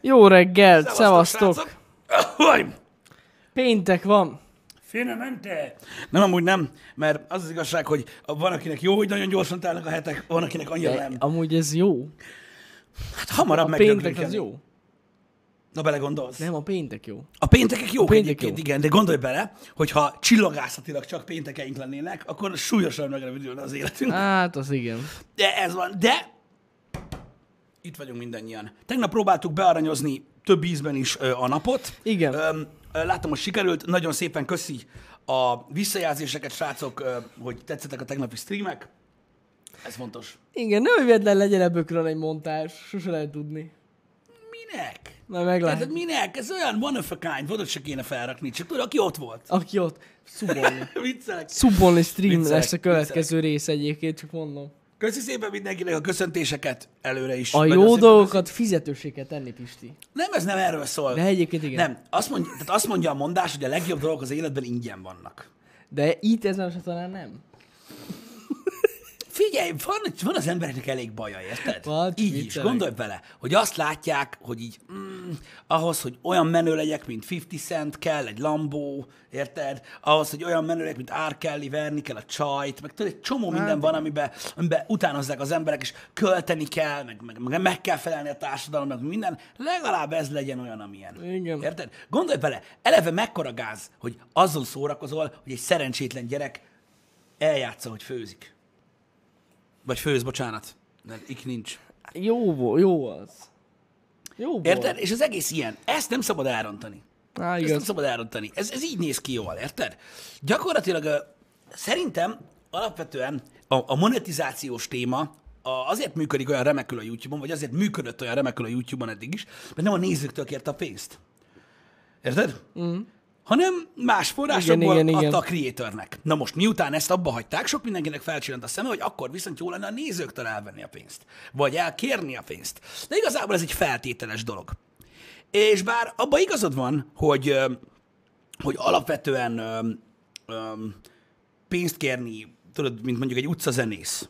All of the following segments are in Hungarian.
Jó reggelt, Szevasztok, szevasztok! srácok. Oj, Péntek van. Félre mente. Nem, amúgy nem, mert az az igazság, hogy van, akinek jó, hogy nagyon gyorsan telnek a hetek, van, akinek annyira De nem. amúgy ez jó. Hát hamarabb A megdöglik péntek az jó. Na belegondolsz. Nem, a péntek jó. A péntekek jók péntek egyébként, jó. igen, de gondolj bele, hogyha csillagászatilag csak péntekeink lennének, akkor súlyosan megrövidülne az életünk. Hát, az igen. De ez van. De itt vagyunk mindannyian. Tegnap próbáltuk bearanyozni több ízben is ö, a napot. Igen. Ö, látom, hogy sikerült. Nagyon szépen köszi a visszajelzéseket, srácok, ö, hogy tetszettek a tegnapi streamek. Ez fontos. Igen, nem véletlen legyen ebből egy montás. Sose lehet tudni. Minek? Na, meglátjuk. Érted, minek? Ez olyan one of a kind, vodot se kéne felrakni, csak tudod, aki ott volt. Aki ott, szubolni. Viccelek. Szubolni stream Viccelek, lesz a következő rész egyébként, csak mondom. Köszi szépen mindenkinek a köszöntéseket előre is. A jó dolgokat fizetősé kell tenni, Pisti. Nem, ez nem erről szól. De egyébként igen. Nem, azt mondja, tehát azt mondja a mondás, hogy a legjobb dolgok az életben ingyen vannak. De itt ezen a csatornán nem. Figyelj, van, van az embereknek elég baja, érted? Van, így is, viccelek. gondolj bele, hogy azt látják, hogy így mm, ahhoz, hogy olyan menő legyek, mint 50 Cent, kell egy Lambó, érted? Ahhoz, hogy olyan menő legyek, mint R. Kelly, verni kell a csajt, meg tudod, egy csomó Hát minden van, amiben, amiben utánozzák az emberek, és költeni kell, meg, meg, meg, meg kell felelni a társadalomnak, minden. Legalább ez legyen olyan, amilyen. Igen. Érted? Gondolj bele, eleve mekkora gáz, hogy azzal szórakozol, hogy egy szerencsétlen gyerek eljátsza, hogy főzik. Vagy főz, bocsánat. De ik nincs. Jó jó az. Jó volt. Érted? És az egész ilyen. Ezt nem szabad elrontani. Á, Ezt nem igaz. szabad elrontani. Ez, ez így néz ki jól, érted? Gyakorlatilag szerintem alapvetően a, a monetizációs téma a, azért működik olyan remekül a YouTube-on, vagy azért működött olyan remekül a YouTube-on eddig is, mert nem a nézőktől kérte a pénzt. Érted? Mm. Hanem más forrásokból Igen, igen, igen. adta a creatornek. Na most, miután ezt abba hagyták, sok mindenkinek felcsillant a szeme, hogy akkor viszont jó lenne a nézőktől elvenni a pénzt. Vagy elkérni a pénzt. De igazából ez egy feltételes dolog. És bár abban igazad van, hogy, hogy alapvetően pénzt kérni, tudod, mint mondjuk egy utcazenész.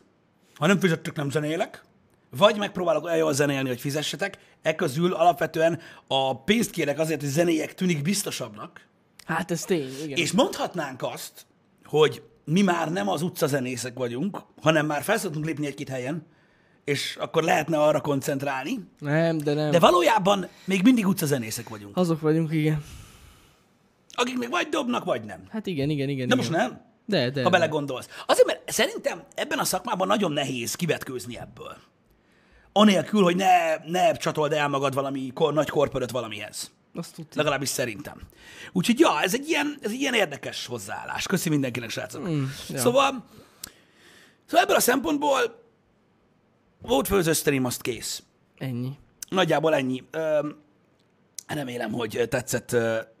Ha nem fizettek, nem zenélek, vagy megpróbálok olyan jól zenélni, hogy fizessetek, ekközül alapvetően a pénzt kérek azért, hogy zenéjek tűnik biztosabbnak, Hát ez tény, igen. és mondhatnánk azt, hogy mi már nem az utcazenészek vagyunk, hanem már fel szoktunk lépni egy-két helyen, és akkor lehetne arra koncentrálni, Nem, de nem. de valójában még mindig utcazenészek vagyunk. Azok vagyunk, igen. Akik még vagy dobnak, vagy nem. Hát igen, igen, igen. De igen. most nem, De, de. ha belegondolsz. Azért, mert szerintem ebben a szakmában nagyon nehéz kivetkőzni ebből. Anélkül, hogy ne, ne csatold el magad valami kor, nagy korpöröt valamihez. Azt tudtam. Legalábbis szerintem. Úgyhogy ja, ez egy ilyen, ez egy ilyen érdekes hozzáállás. Köszi mindenkinek, srácok. Mm, ja. Szóval, szóval ebből a szempontból volt főző stream, azt kész. Ennyi. Nagyjából ennyi. Remélem, hogy tetszett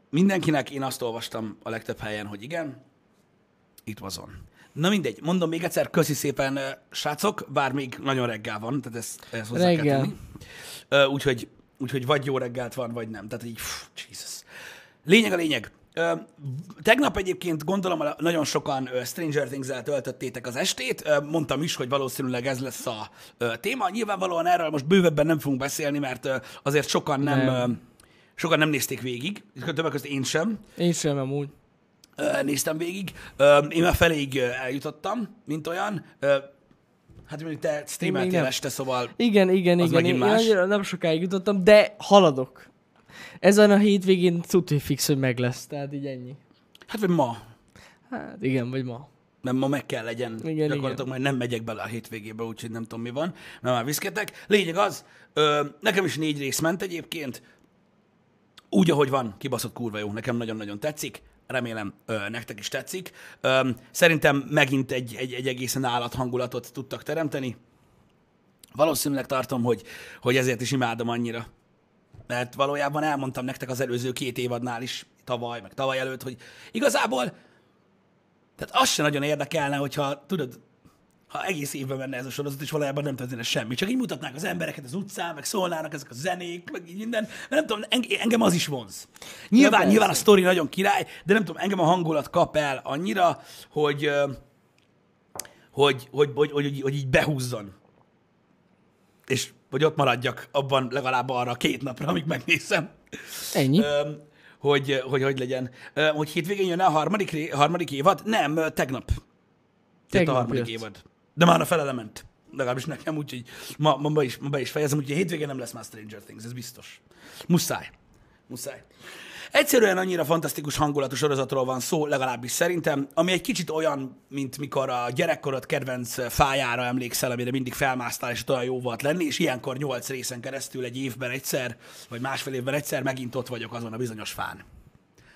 mindenkinek. Én azt olvastam a legtöbb helyen, hogy igen. Itt vazon. Na mindegy, mondom még egyszer, köszi szépen, srácok, bár még nagyon reggel van, tehát ezt, ezt hozzá kell Reggel. tenni. Ö, Úgyhogy, úgyhogy vagy jó reggelt van, vagy nem. Tehát így, pff, Jesus. Lényeg a lényeg. Ö, Tegnap egyébként gondolom nagyon sokan Stranger Things-el töltöttétek az estét. Ö, Mondtam is, hogy valószínűleg ez lesz a ö, téma. Nyilvánvalóan erről most bővebben nem fogunk beszélni, mert ö, azért sokan nem, Nem. ö, sokan nem nézték végig. Többek között én sem Én sem amúgy. ö, néztem végig. Ö, Én már feléig eljutottam, mint olyan. Ö, Hát mondjuk te streameltél este, szóval Igen, igen, Az igen. megint Én más. annyira nem sokáig jutottam, de haladok. Ezen a hétvégén tudja, fix, hogy meg lesz, tehát így ennyi. hát vagy ma, Hát igen, vagy ma. mert ma meg kell legyen. Igen, Gyakorlatilag igen. majd nem megyek bele a hétvégébe, úgyhogy nem tudom mi van, mert már viszketek. Lényeg az, ö, nekem is négy rész ment egyébként, úgy, ahogy van, kibaszott kurva jó, nekem nagyon-nagyon tetszik, remélem ö, nektek is tetszik. Ö, szerintem megint egy, egy, egy egészen állathangulatot tudtak teremteni. Valószínűleg tartom, hogy, hogy ezért is imádom annyira. Mert valójában elmondtam nektek az előző két évadnál is, tavaly, meg tavaly előtt, hogy igazából, tehát az se nagyon érdekelne, hogyha, tudod, ha egész évben menne ez a sorozat, és valójában nem történne semmi. Csak így mutatnák az embereket az utcán, meg szólnának ezek a zenék, meg így minden. Mert nem tudom, enge- engem az is vonz. Nyilván, persze. nyilván a sztori nagyon király, de nem tudom, engem a hangulat kap el annyira, hogy, hogy, hogy, hogy, hogy, hogy, hogy így behúzzon. És vagy ott maradjak abban legalább arra a két napra, amíg megnézem. Ennyi. Öm, hogy, hogy hogy legyen. Öm, hogy hétvégén jön a harmadik, harmadik évad? Nem, tegnap. Jött a Tegnap harmadik jött. évad. De már a felele ment. Legalábbis nekem, úgyhogy ma, ma, be is, ma be is fejezem, úgyhogy hétvégén nem lesz már Stranger Things, ez biztos. Muszáj. Muszáj. Egyszerűen annyira fantasztikus hangulatú sorozatról van szó, legalábbis szerintem, ami egy kicsit olyan, mint mikor a gyerekkorod kedvenc fájára emlékszel, amire mindig felmásztál, és olyan jó volt lenni, és ilyenkor nyolc részen keresztül egy évben egyszer, vagy másfél évben egyszer megint ott vagyok azon a bizonyos fán.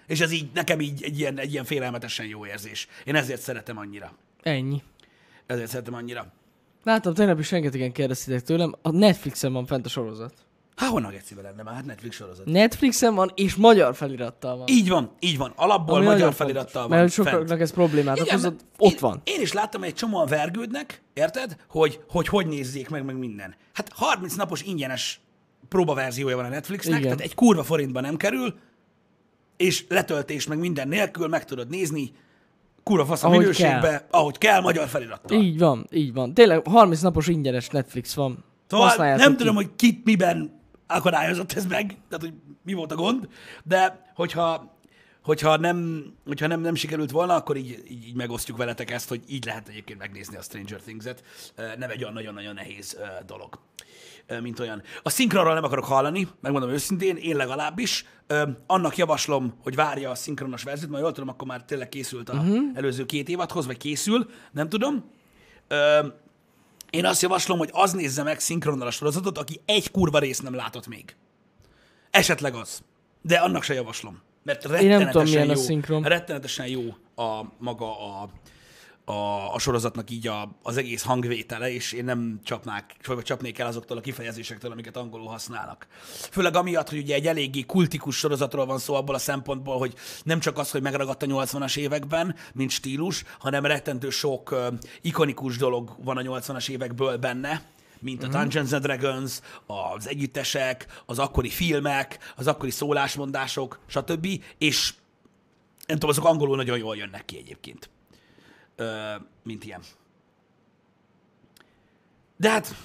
És ez így, nekem így egy ilyen, egy ilyen félelmetesen jó érzés. Én ezért szeretem annyira. Ennyi. Ezért szeretem annyira. Látom, tegnap is rengetegen kérdeztétek tőlem, a Netflixen van fent a sorozat. Há, honnan gecibe lenne már? Hát Netflix sorozat. Netflixen van, és magyar felirattal van. Így van, így van. Alapból Ami magyar felirattal fontos, van. Mert fent. sokaknak ez problémát Igen, okozott, ott én, van. Én is láttam, hogy egy csomóan vergődnek, érted? Hogy, hogy hogy nézzék meg, meg minden. Hát 30 napos ingyenes próbaverziója van a Netflixnek, Igen. tehát egy kurva forintba nem kerül, és letöltés meg minden nélkül meg tudod nézni, kurva fasz a Ahogy minőségbe, kell. ahogy kell, magyar felirattal. Így van, így van. Tényleg 30 napos ingyenes Netflix van. Szóval nem ki. tudom, hogy kit miben akadályozott ez meg, tehát hogy mi volt a gond, de hogyha, hogyha, nem, hogyha nem, nem sikerült volna, akkor így, így, így megosztjuk veletek ezt, hogy így lehet egyébként megnézni a Stranger Things-et. Nem egy olyan nagyon-nagyon nehéz dolog, mint olyan. A szinkronról nem akarok hallani, megmondom őszintén, én legalábbis. Annak javaslom, hogy várja a szinkronos verziót, mert jól tudom, akkor már tényleg készült a uh-huh. előző két évadhoz, vagy készül, nem tudom. Én azt javaslom, hogy az nézze meg szinkronnal a sorozatot, aki egy kurva részt nem látott még. Esetleg az. De annak se javaslom. Mert rettenetesen tudom, milyen a jó, szinkron. rettenetesen jó a maga a, a, a sorozatnak így a, az egész hangvétele, és én nem csapnák, vagy csapnék el azoktól a kifejezésektől, amiket angolul használnak. Főleg amiatt, hogy ugye egy eléggé kultikus sorozatról van szó abból a szempontból, hogy nem csak az, hogy megragadt a 80-as években, mint stílus, hanem rettentő sok uh, ikonikus dolog van a 80-as évekből benne, mint a Dungeons and Dragons, az együttesek, az akkori filmek, az akkori szólásmondások, stb. És nem tudom, azok angolul nagyon jól jönnek ki egyébként. Ö, mint ilyen. De hát,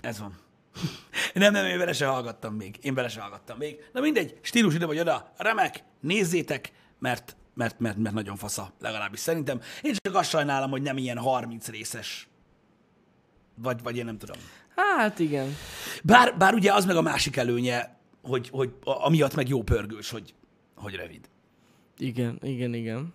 ez van. Nem, nem, én bele se hallgattam még. Én bele se hallgattam még. Na mindegy, stílus ide vagy oda, remek, nézzétek, mert, mert, mert, mert nagyon fasza, legalábbis szerintem. Én csak azt sajnálom, hogy nem ilyen 30 részes. Vagy, vagy én nem tudom. Hát igen. Bár, bár ugye az meg a másik előnye, hogy, hogy amiatt meg jó pörgős, hogy, hogy rövid. Igen, igen, igen.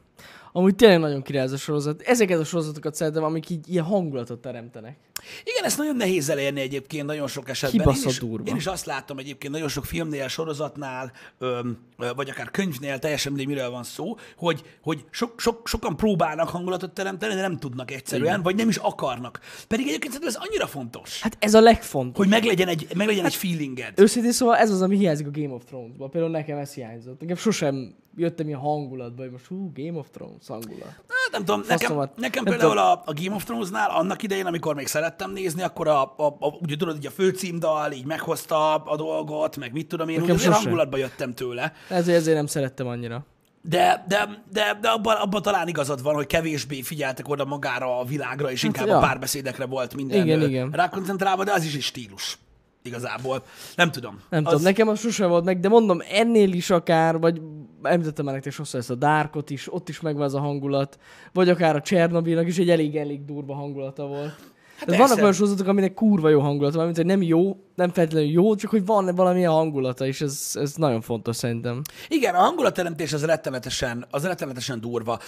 Amúgy tényleg nagyon király ez a sorozat. Ezeket a sorozatokat szeretem, amik így ilyen hangulatot teremtenek. Igen, ezt nagyon nehéz elérni egyébként nagyon sok esetben. Kibaszott én, is, durva. én is azt látom egyébként nagyon sok filmnél, sorozatnál, öm, vagy akár könyvnél, teljesen mindegy, miről van szó, hogy, hogy sok, sok, sokan próbálnak hangulatot teremteni, de nem tudnak egyszerűen, Igen. vagy nem is akarnak. Pedig egyébként szerintem ez annyira fontos, Hát ez a legfontosabb. hogy meglegyen egy, meglegyen egy feelinged. Őszintén szóval ez az, ami hiányzik a Game of Thrones-ban. Például nekem ez hiányzott. Nekem sosem jöttem ilyen hangulatba, hogy most hú, Game of Thrones hangulat. Hát nem tudom, nekem, Faszomat. nekem Nem például a, a Game of Thrones-nál annak idején, amikor még szerettem nézni, akkor a, a, a ugye tudod, hogy a főcímdal így meghozta a dolgot, meg mit tudom én, úgy Nekem sose. hangulatba jöttem tőle. Ezért, ezért nem szerettem annyira. De, de, de, de abban, abban talán igazad van, hogy kevésbé figyeltek oda magára a világra, és inkább ja. a párbeszédekre volt minden Igen, igen. rákoncentrálva, de az is egy stílus. Igazából. Nem tudom. Nem az, tudom, nekem az sose volt meg, de mondom, ennél is akár, vagy említettem már nektek sokszor ezt a Darkot is, ott is megvan az a hangulat, vagy akár a Csernobilnak is egy elég-elég durva hangulata volt. Hát vannak olyan sorozatok, aminek kurva jó hangulata van, mint hogy nem jó, nem feltétlenül jó, csak hogy van valamilyen hangulata, és ez, ez nagyon fontos szerintem. Igen, a hangulatteremtés az rettenetesen, az rettenetesen durva.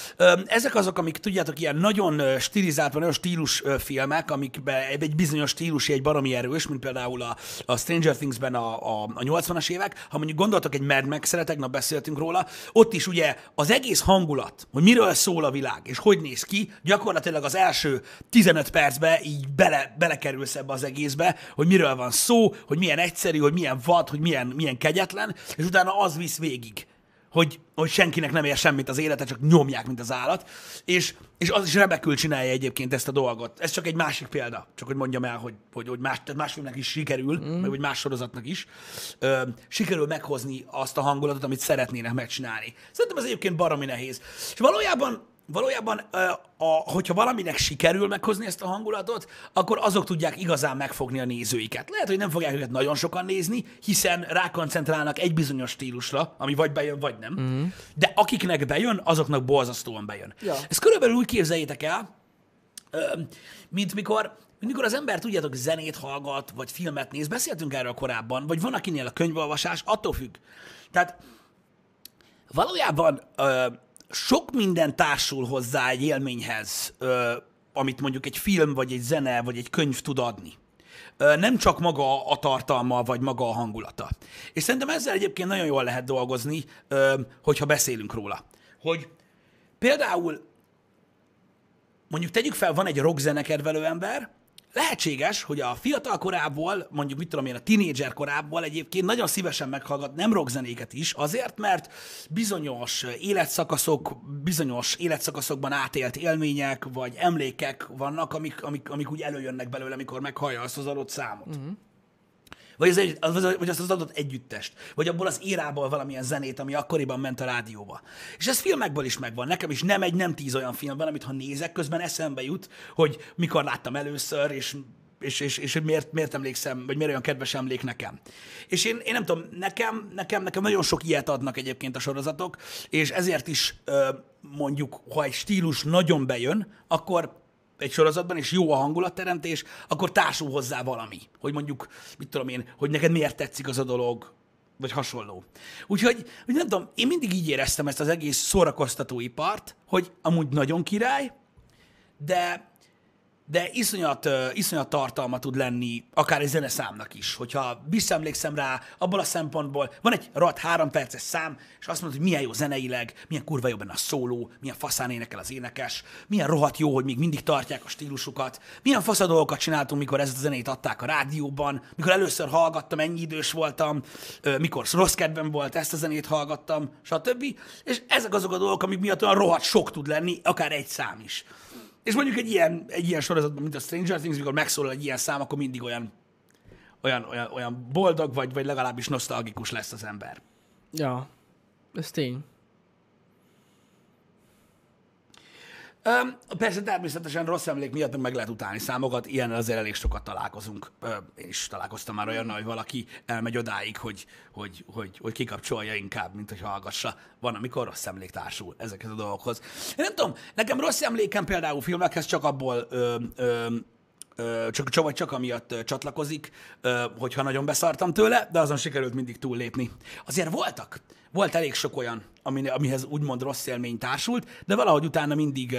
Ezek azok, amik tudjátok, ilyen nagyon stilizált, nagyon stílus filmek, amikben egy bizonyos stílusi egy baromi erős, mint például a, a Stranger Things-ben a, a, a 80-as évek. Ha mondjuk gondoltok egy Mad max tegnap beszéltünk róla, ott is ugye az egész hangulat, hogy miről szól a világ, és hogy néz ki, gyakorlatilag az első 15 percben így bele, belekerülsz ebbe az egészbe, hogy miről van szó, hogy milyen egyszerű, hogy milyen vad, hogy milyen, milyen kegyetlen, és utána az visz végig hogy, hogy senkinek nem ér semmit az élete, csak nyomják, mint az állat, és, és az is remekül csinálja egyébként ezt a dolgot. Ez csak egy másik példa, csak hogy mondjam el, hogy, hogy, hogy más, tehát más filmnek is sikerül, mm. vagy más sorozatnak is, ö, sikerül meghozni azt a hangulatot, amit szeretnének megcsinálni. Szerintem ez egyébként baromi nehéz. És valójában valójában, a, hogyha valaminek sikerül meghozni ezt a hangulatot, akkor azok tudják igazán megfogni a nézőiket. Lehet, hogy nem fogják őket nagyon sokan nézni, hiszen rákoncentrálnak egy bizonyos stílusra, ami vagy bejön, vagy nem. Mm. De akiknek bejön, azoknak borzasztóan bejön. Ja. Ezt körülbelül úgy képzeljétek el, mint mikor, mikor az ember, tudjátok, zenét hallgat, vagy filmet néz, beszéltünk erről korábban, vagy van akinél a könyvolvasás, attól függ. Tehát valójában ö, sok minden társul hozzá egy élményhez, ö, amit mondjuk egy film, vagy egy zene, vagy egy könyv tud adni. Ö, nem csak maga a tartalma, vagy maga a hangulata. És szerintem ezzel egyébként nagyon jól lehet dolgozni, ö, hogyha beszélünk róla. Hogy például mondjuk tegyük fel, van egy rockzenekedvelő ember, lehetséges, hogy a fiatal korából, mondjuk mit tudom én, a tinédzser korából egyébként nagyon szívesen meghallgat nem rockzenéket is, azért, mert bizonyos életszakaszok, bizonyos életszakaszokban átélt élmények, vagy emlékek vannak, amik, amik, amik úgy előjönnek belőle, amikor meghallja azt az adott számot. Uh-huh. Vagy, az, egy- az, vagy azt az adott együttest. Vagy abból az érából valamilyen zenét, ami akkoriban ment a rádióba. És ez filmekből is megvan. Nekem is nem egy, nem tíz olyan film van, amit ha nézek, közben eszembe jut, hogy mikor láttam először, és és, és, és miért, miért emlékszem, vagy miért olyan kedves emlék nekem. És én, én nem tudom, nekem, nekem, nekem nagyon sok ilyet adnak egyébként a sorozatok, és ezért is mondjuk, ha egy stílus nagyon bejön, akkor egy sorozatban, és jó a hangulatteremtés, akkor társul hozzá valami. Hogy mondjuk, mit tudom én, hogy neked miért tetszik az a dolog, vagy hasonló. Úgyhogy, hogy nem tudom, én mindig így éreztem ezt az egész szórakoztatóipart, hogy amúgy nagyon király, de de iszonyat, iszonyat tartalma tud lenni akár egy zeneszámnak is. Hogyha visszaemlékszem rá, abból a szempontból van egy rohadt három perces szám, és azt mondod, hogy milyen jó zeneileg, milyen kurva jó benne a szóló, milyen faszán énekel az énekes, milyen rohadt jó, hogy még mindig tartják a stílusukat, milyen fasz dolgokat csináltunk, mikor ezt a zenét adták a rádióban, mikor először hallgattam, ennyi idős voltam, mikor rossz kedvem volt, ezt a zenét hallgattam, stb. És ezek azok a dolgok, amik miatt olyan rohadt sok tud lenni, akár egy szám is. És mondjuk egy ilyen, egy ilyen sorozatban, mint a Stranger Things, mikor megszólal egy ilyen szám, akkor mindig olyan, olyan, olyan, olyan boldog, vagy, vagy legalábbis nosztalgikus lesz az ember. Ja, ez tény. Öm, persze természetesen rossz emlék miatt meg lehet utálni számokat, ilyen azért elég sokat találkozunk. Ö, én is találkoztam már olyan, hogy valaki elmegy odáig, hogy, hogy, hogy, hogy kikapcsolja inkább, mint hogy hallgassa. Van, amikor rossz emlék társul ezekhez a dolgokhoz. Én nem tudom, nekem rossz emlékem például filmekhez csak abból ö, ö, ö, csak, csak, csak amiatt csatlakozik, hogyha nagyon beszartam tőle, de azon sikerült mindig túllépni. Azért voltak, volt elég sok olyan, ami, amihez úgymond rossz élmény társult, de valahogy utána mindig,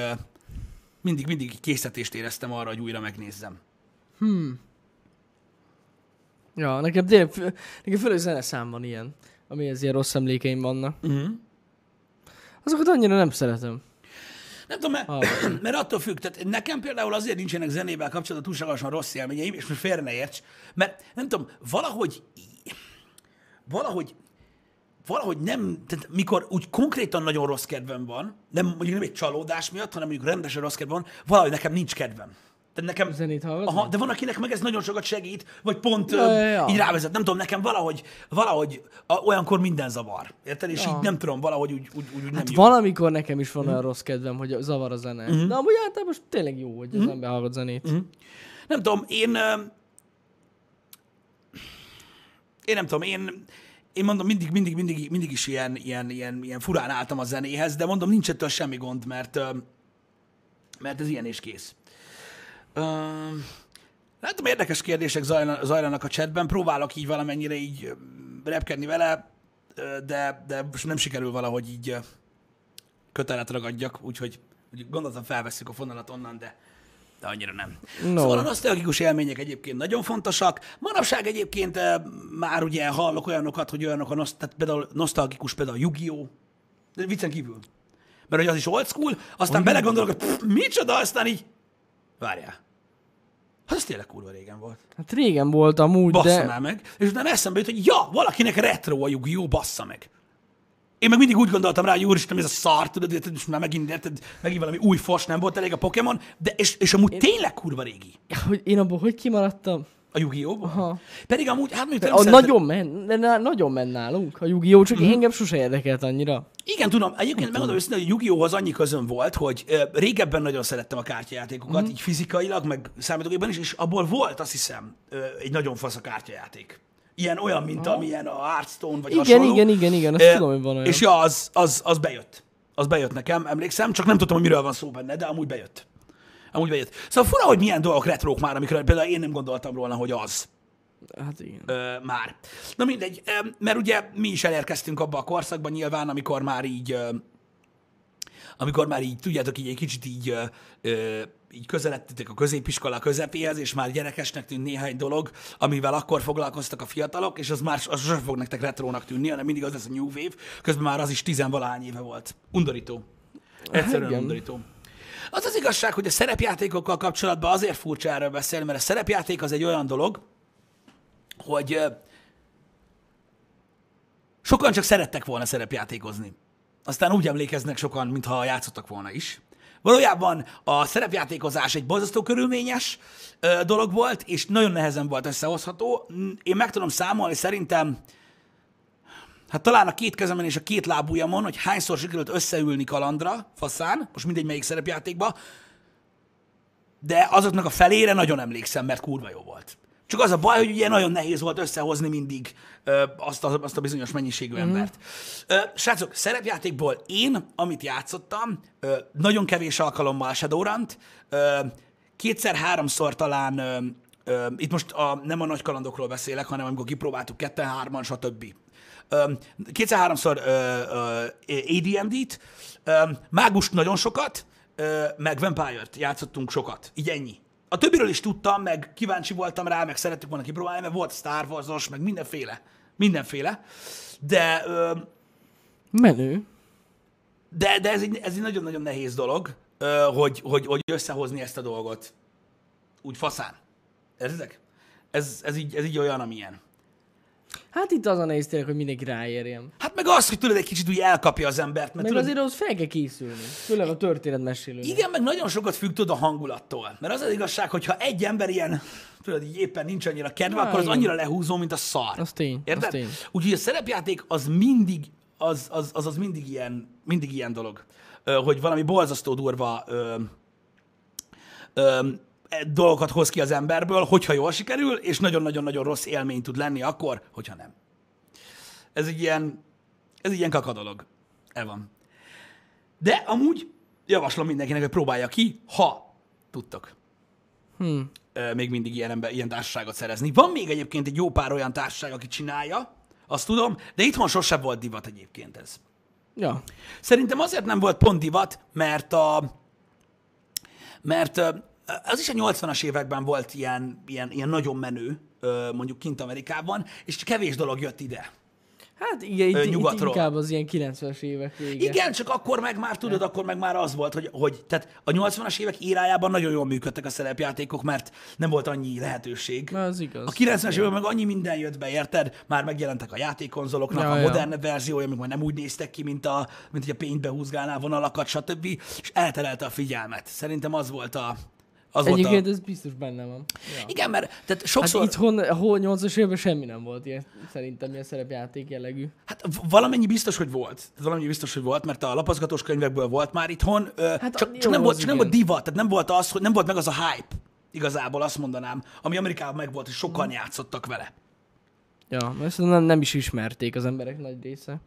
mindig, mindig készítést éreztem arra, hogy újra megnézzem. Ja, nekem tényleg, nekem főleg zeneszám van ilyen, amihez ilyen rossz emlékeim vannak. Uh-huh. Azokat annyira nem szeretem. Nem tudom, mert, Hallgatom. mert attól függ, tehát nekem például azért nincsenek zenével kapcsolatban túlságosan rossz élményeim, és most félre ne érts, mert nem tudom, valahogy valahogy valahogy nem, tehát mikor úgy konkrétan nagyon rossz kedvem van, nem mondjuk nem egy csalódás miatt, hanem mondjuk rendesen rossz kedvem van, valahogy nekem nincs kedvem. Tehát nekem, Zenét hallgatni? aha, de van, akinek meg ez nagyon sokat segít, vagy pont Ja, ja, ja, ja. így rávezet. Nem tudom, nekem valahogy, valahogy a, olyankor minden zavar. Érted? És Ja. így nem tudom, valahogy úgy, úgy, úgy nem Hát jó. van, amikor nekem is van olyan rossz kedvem, hogy zavar a zene. De amúgy általában most tényleg jó, hogy az ember hallgat zenét. Nem tudom, én... ö, Én nem tudom, én, én mondom, mindig, mindig, mindig, mindig is ilyen, ilyen, ilyen, ilyen furán álltam a zenéhez, de mondom, nincs ettől semmi gond, mert, ö, mert ez ilyen és kész. Ö, Látom, érdekes kérdések zajla- zajlanak a chatben, próbálok így valamennyire így repkedni vele, de, de most nem sikerül valahogy így kötelet ragadjak, úgyhogy úgy gondoltam felveszünk a fonalat onnan, de, de annyira nem. No. Szóval a nosztalgikus élmények egyébként nagyon fontosak. Manapság egyébként már ugye hallok olyanokat, hogy olyanok a nosz, tehát például nosztalgikus, például a Yu-Gi-Oh! De viccen kívül. Mert hogy az is old school, aztán belegondolok, hogy pff, micsoda, aztán így, várjál. Hát ez tényleg kurva régen volt. Hát régen volt amúgy, Bassza de... már meg. És utána eszembe jut, hogy ja, valakinek retro a Yu-Gi-Oh! bassza meg. Én meg mindig úgy gondoltam rá, hogy úristen, ez a szar, tudod, most már megint, érted, megint valami új fos nem volt elég a Pokémon, de és, és amúgy tényleg kurva régi. Hogy én abból hogy kimaradtam? A Yu-Gi-Oh! Aha. Pedig amúgy, hát mondjuk nem A szeretem- nagyon men, de na- nagyon men nálunk a Yu-Gi-Oh! Csak engem sose érdekelt annyira. Igen, tudom. Egyébként megmondom őszintén, hogy Yu-Gi-Oh-hoz annyi közön volt, hogy régebben nagyon szerettem a kártyajátékokat, mm. így fizikailag, meg számítógépben is, és abból volt, azt hiszem, egy nagyon fasz a kártyajáték. Ilyen olyan, mint amilyen a Hearthstone, vagy Igen, hasonló. igen, igen, igen, azt Ö, tudom, hogy van olyan. És ja, az, az, az bejött. Az bejött nekem, emlékszem, csak nem tudtam, hogy miről van szó benne, de amúgy bejött. Amúgy bejött. Szóval fura, hogy milyen dolgok retrók már, amikről például én nem gondoltam volna, hogy az Hát igen. ö, már. Na mindegy, ö, mert ugye mi is elérkeztünk abba a korszakban nyilván, amikor már így, ö, amikor már így, tudjátok, így egy kicsit így, ö, ö, így közeledtetek a középiskola közepéhez, és már gyerekesnek tűnt néhány dolog, amivel akkor foglalkoztak a fiatalok, és az már az sosem fog nektek retrónak tűnni, hanem mindig az lesz a New Wave, közben már az is tizenvalahány éve volt. Undorító. Egyszerűen igen. undorító. Az az igazság, hogy a szerepjátékokkal kapcsolatban azért furcsa erről beszélni, mert a szerepjáték az egy olyan dolog, hogy sokan csak szerettek volna szerepjátékozni. Aztán úgy emlékeznek sokan, mintha játszottak volna is. Valójában a szerepjátékozás egy borzasztó körülményes dolog volt, és nagyon nehezen volt összehozható. Én meg tudom számolni szerintem, hát talán a két kezemen és a két lábujjamon, hogy hányszor sikerült összeülni kalandra, faszán, most mindegy melyik szerepjátékba, de azoknak a felére nagyon emlékszem, mert kurva jó volt. Csak az a baj, hogy ugye nagyon nehéz volt összehozni mindig ö, azt, a, azt a bizonyos mennyiségű embert. Ö, srácok, szerepjátékból én, amit játszottam, ö, nagyon kevés alkalommal Shadowrun-t, kétszer-háromszor talán, ö, ö, itt most a, nem a nagy kalandokról beszélek, hanem amikor kipróbáltuk ketten, hárman, stb. Kétszer-háromszor ö, mágust nagyon sokat, ö, meg Vampire-t játszottunk sokat. Így ennyi. A többiről is tudtam, meg kíváncsi voltam rá, meg szerettük volna kipróbálni, mert volt Star Wars-os, meg mindenféle. Mindenféle. De, ö, Menő. de, de ez egy, ez egy nagyon-nagyon nehéz dolog, ö, hogy, hogy, hogy összehozni ezt a dolgot. Úgy faszán. Értitek? Ez, ez, így, ez így olyan, amilyen. Hát itt az a nehéz tényleg, hogy mindenki ráérjen. Hát meg az, hogy tudod, egy kicsit úgy elkapja az embert, mert Meg tudod, azért ahhoz fel kell készülni. Főleg a történetmesélőnek. Igen, meg nagyon sokat függ tudod a hangulattól. Mert az az igazság, hogyha egy ember ilyen, tudod, így éppen nincs annyira kedve, Há, akkor az annyira lehúzó, mint a szar. Az tény, az Érted? tény. Úgyhogy a szerepjáték az mindig, az az, az, az mindig, ilyen, mindig ilyen dolog. Ö, hogy valami borzasztó durva ö, ö, dolgokat hoz ki az emberből, hogyha jól sikerül, és nagyon-nagyon-nagyon rossz élmény tud lenni akkor, hogyha nem. Ez egy ilyen, ez egy ilyen kaka dolog. El van. De amúgy javaslom mindenkinek, hogy próbálja ki, ha tudtok. Hmm. Ö, Még mindig ilyen, ember, ilyen társaságot szerezni. Van még egyébként egy jó pár olyan társaság, aki csinálja, azt tudom, de itthon sosem volt divat egyébként ez. Ja. Szerintem azért nem volt pont divat, mert a mert az is a 80-as években volt ilyen, ilyen, ilyen nagyon menő, mondjuk kint Amerikában, és kevés dolog jött ide. Hát igen, itt, Ö, itt nyugatról. inkább az ilyen 90-es évek vége. Igen, csak akkor meg már tudod, akkor meg már az volt, hogy, hogy tehát a 80-as évek érájában nagyon jól működtek a szerepjátékok, mert nem volt annyi lehetőség. Na, az igaz. A 90-es években meg annyi minden jött be, érted? Már megjelentek a játékkonzoloknak Ja, a ja. modern verziója, amik már nem úgy néztek ki, mint, a, mint hogy a pénzbe húzgálnál vonalakat, stb. És elterelte a figyelmet. Szerintem az volt a... Az Egyébként a... ez biztos benne van. Ja. Igen, mert tehát Hát sokszor... itthon, ahol 80-as években semmi nem volt ilyen, szerintem ilyen szerepjáték jellegű. Hát valamennyi biztos, hogy volt. Valamennyi biztos, hogy volt, mert a lapozgatós könyvekből volt már itthon. Hát csak, csak, nem volt, csak nem volt divat, tehát nem volt az, hogy nem volt meg az a hype. Igazából azt mondanám, ami Amerikában meg volt, és sokan Mhm. játszottak vele. Ja, ezt nem, nem is ismerték az emberek nagy része.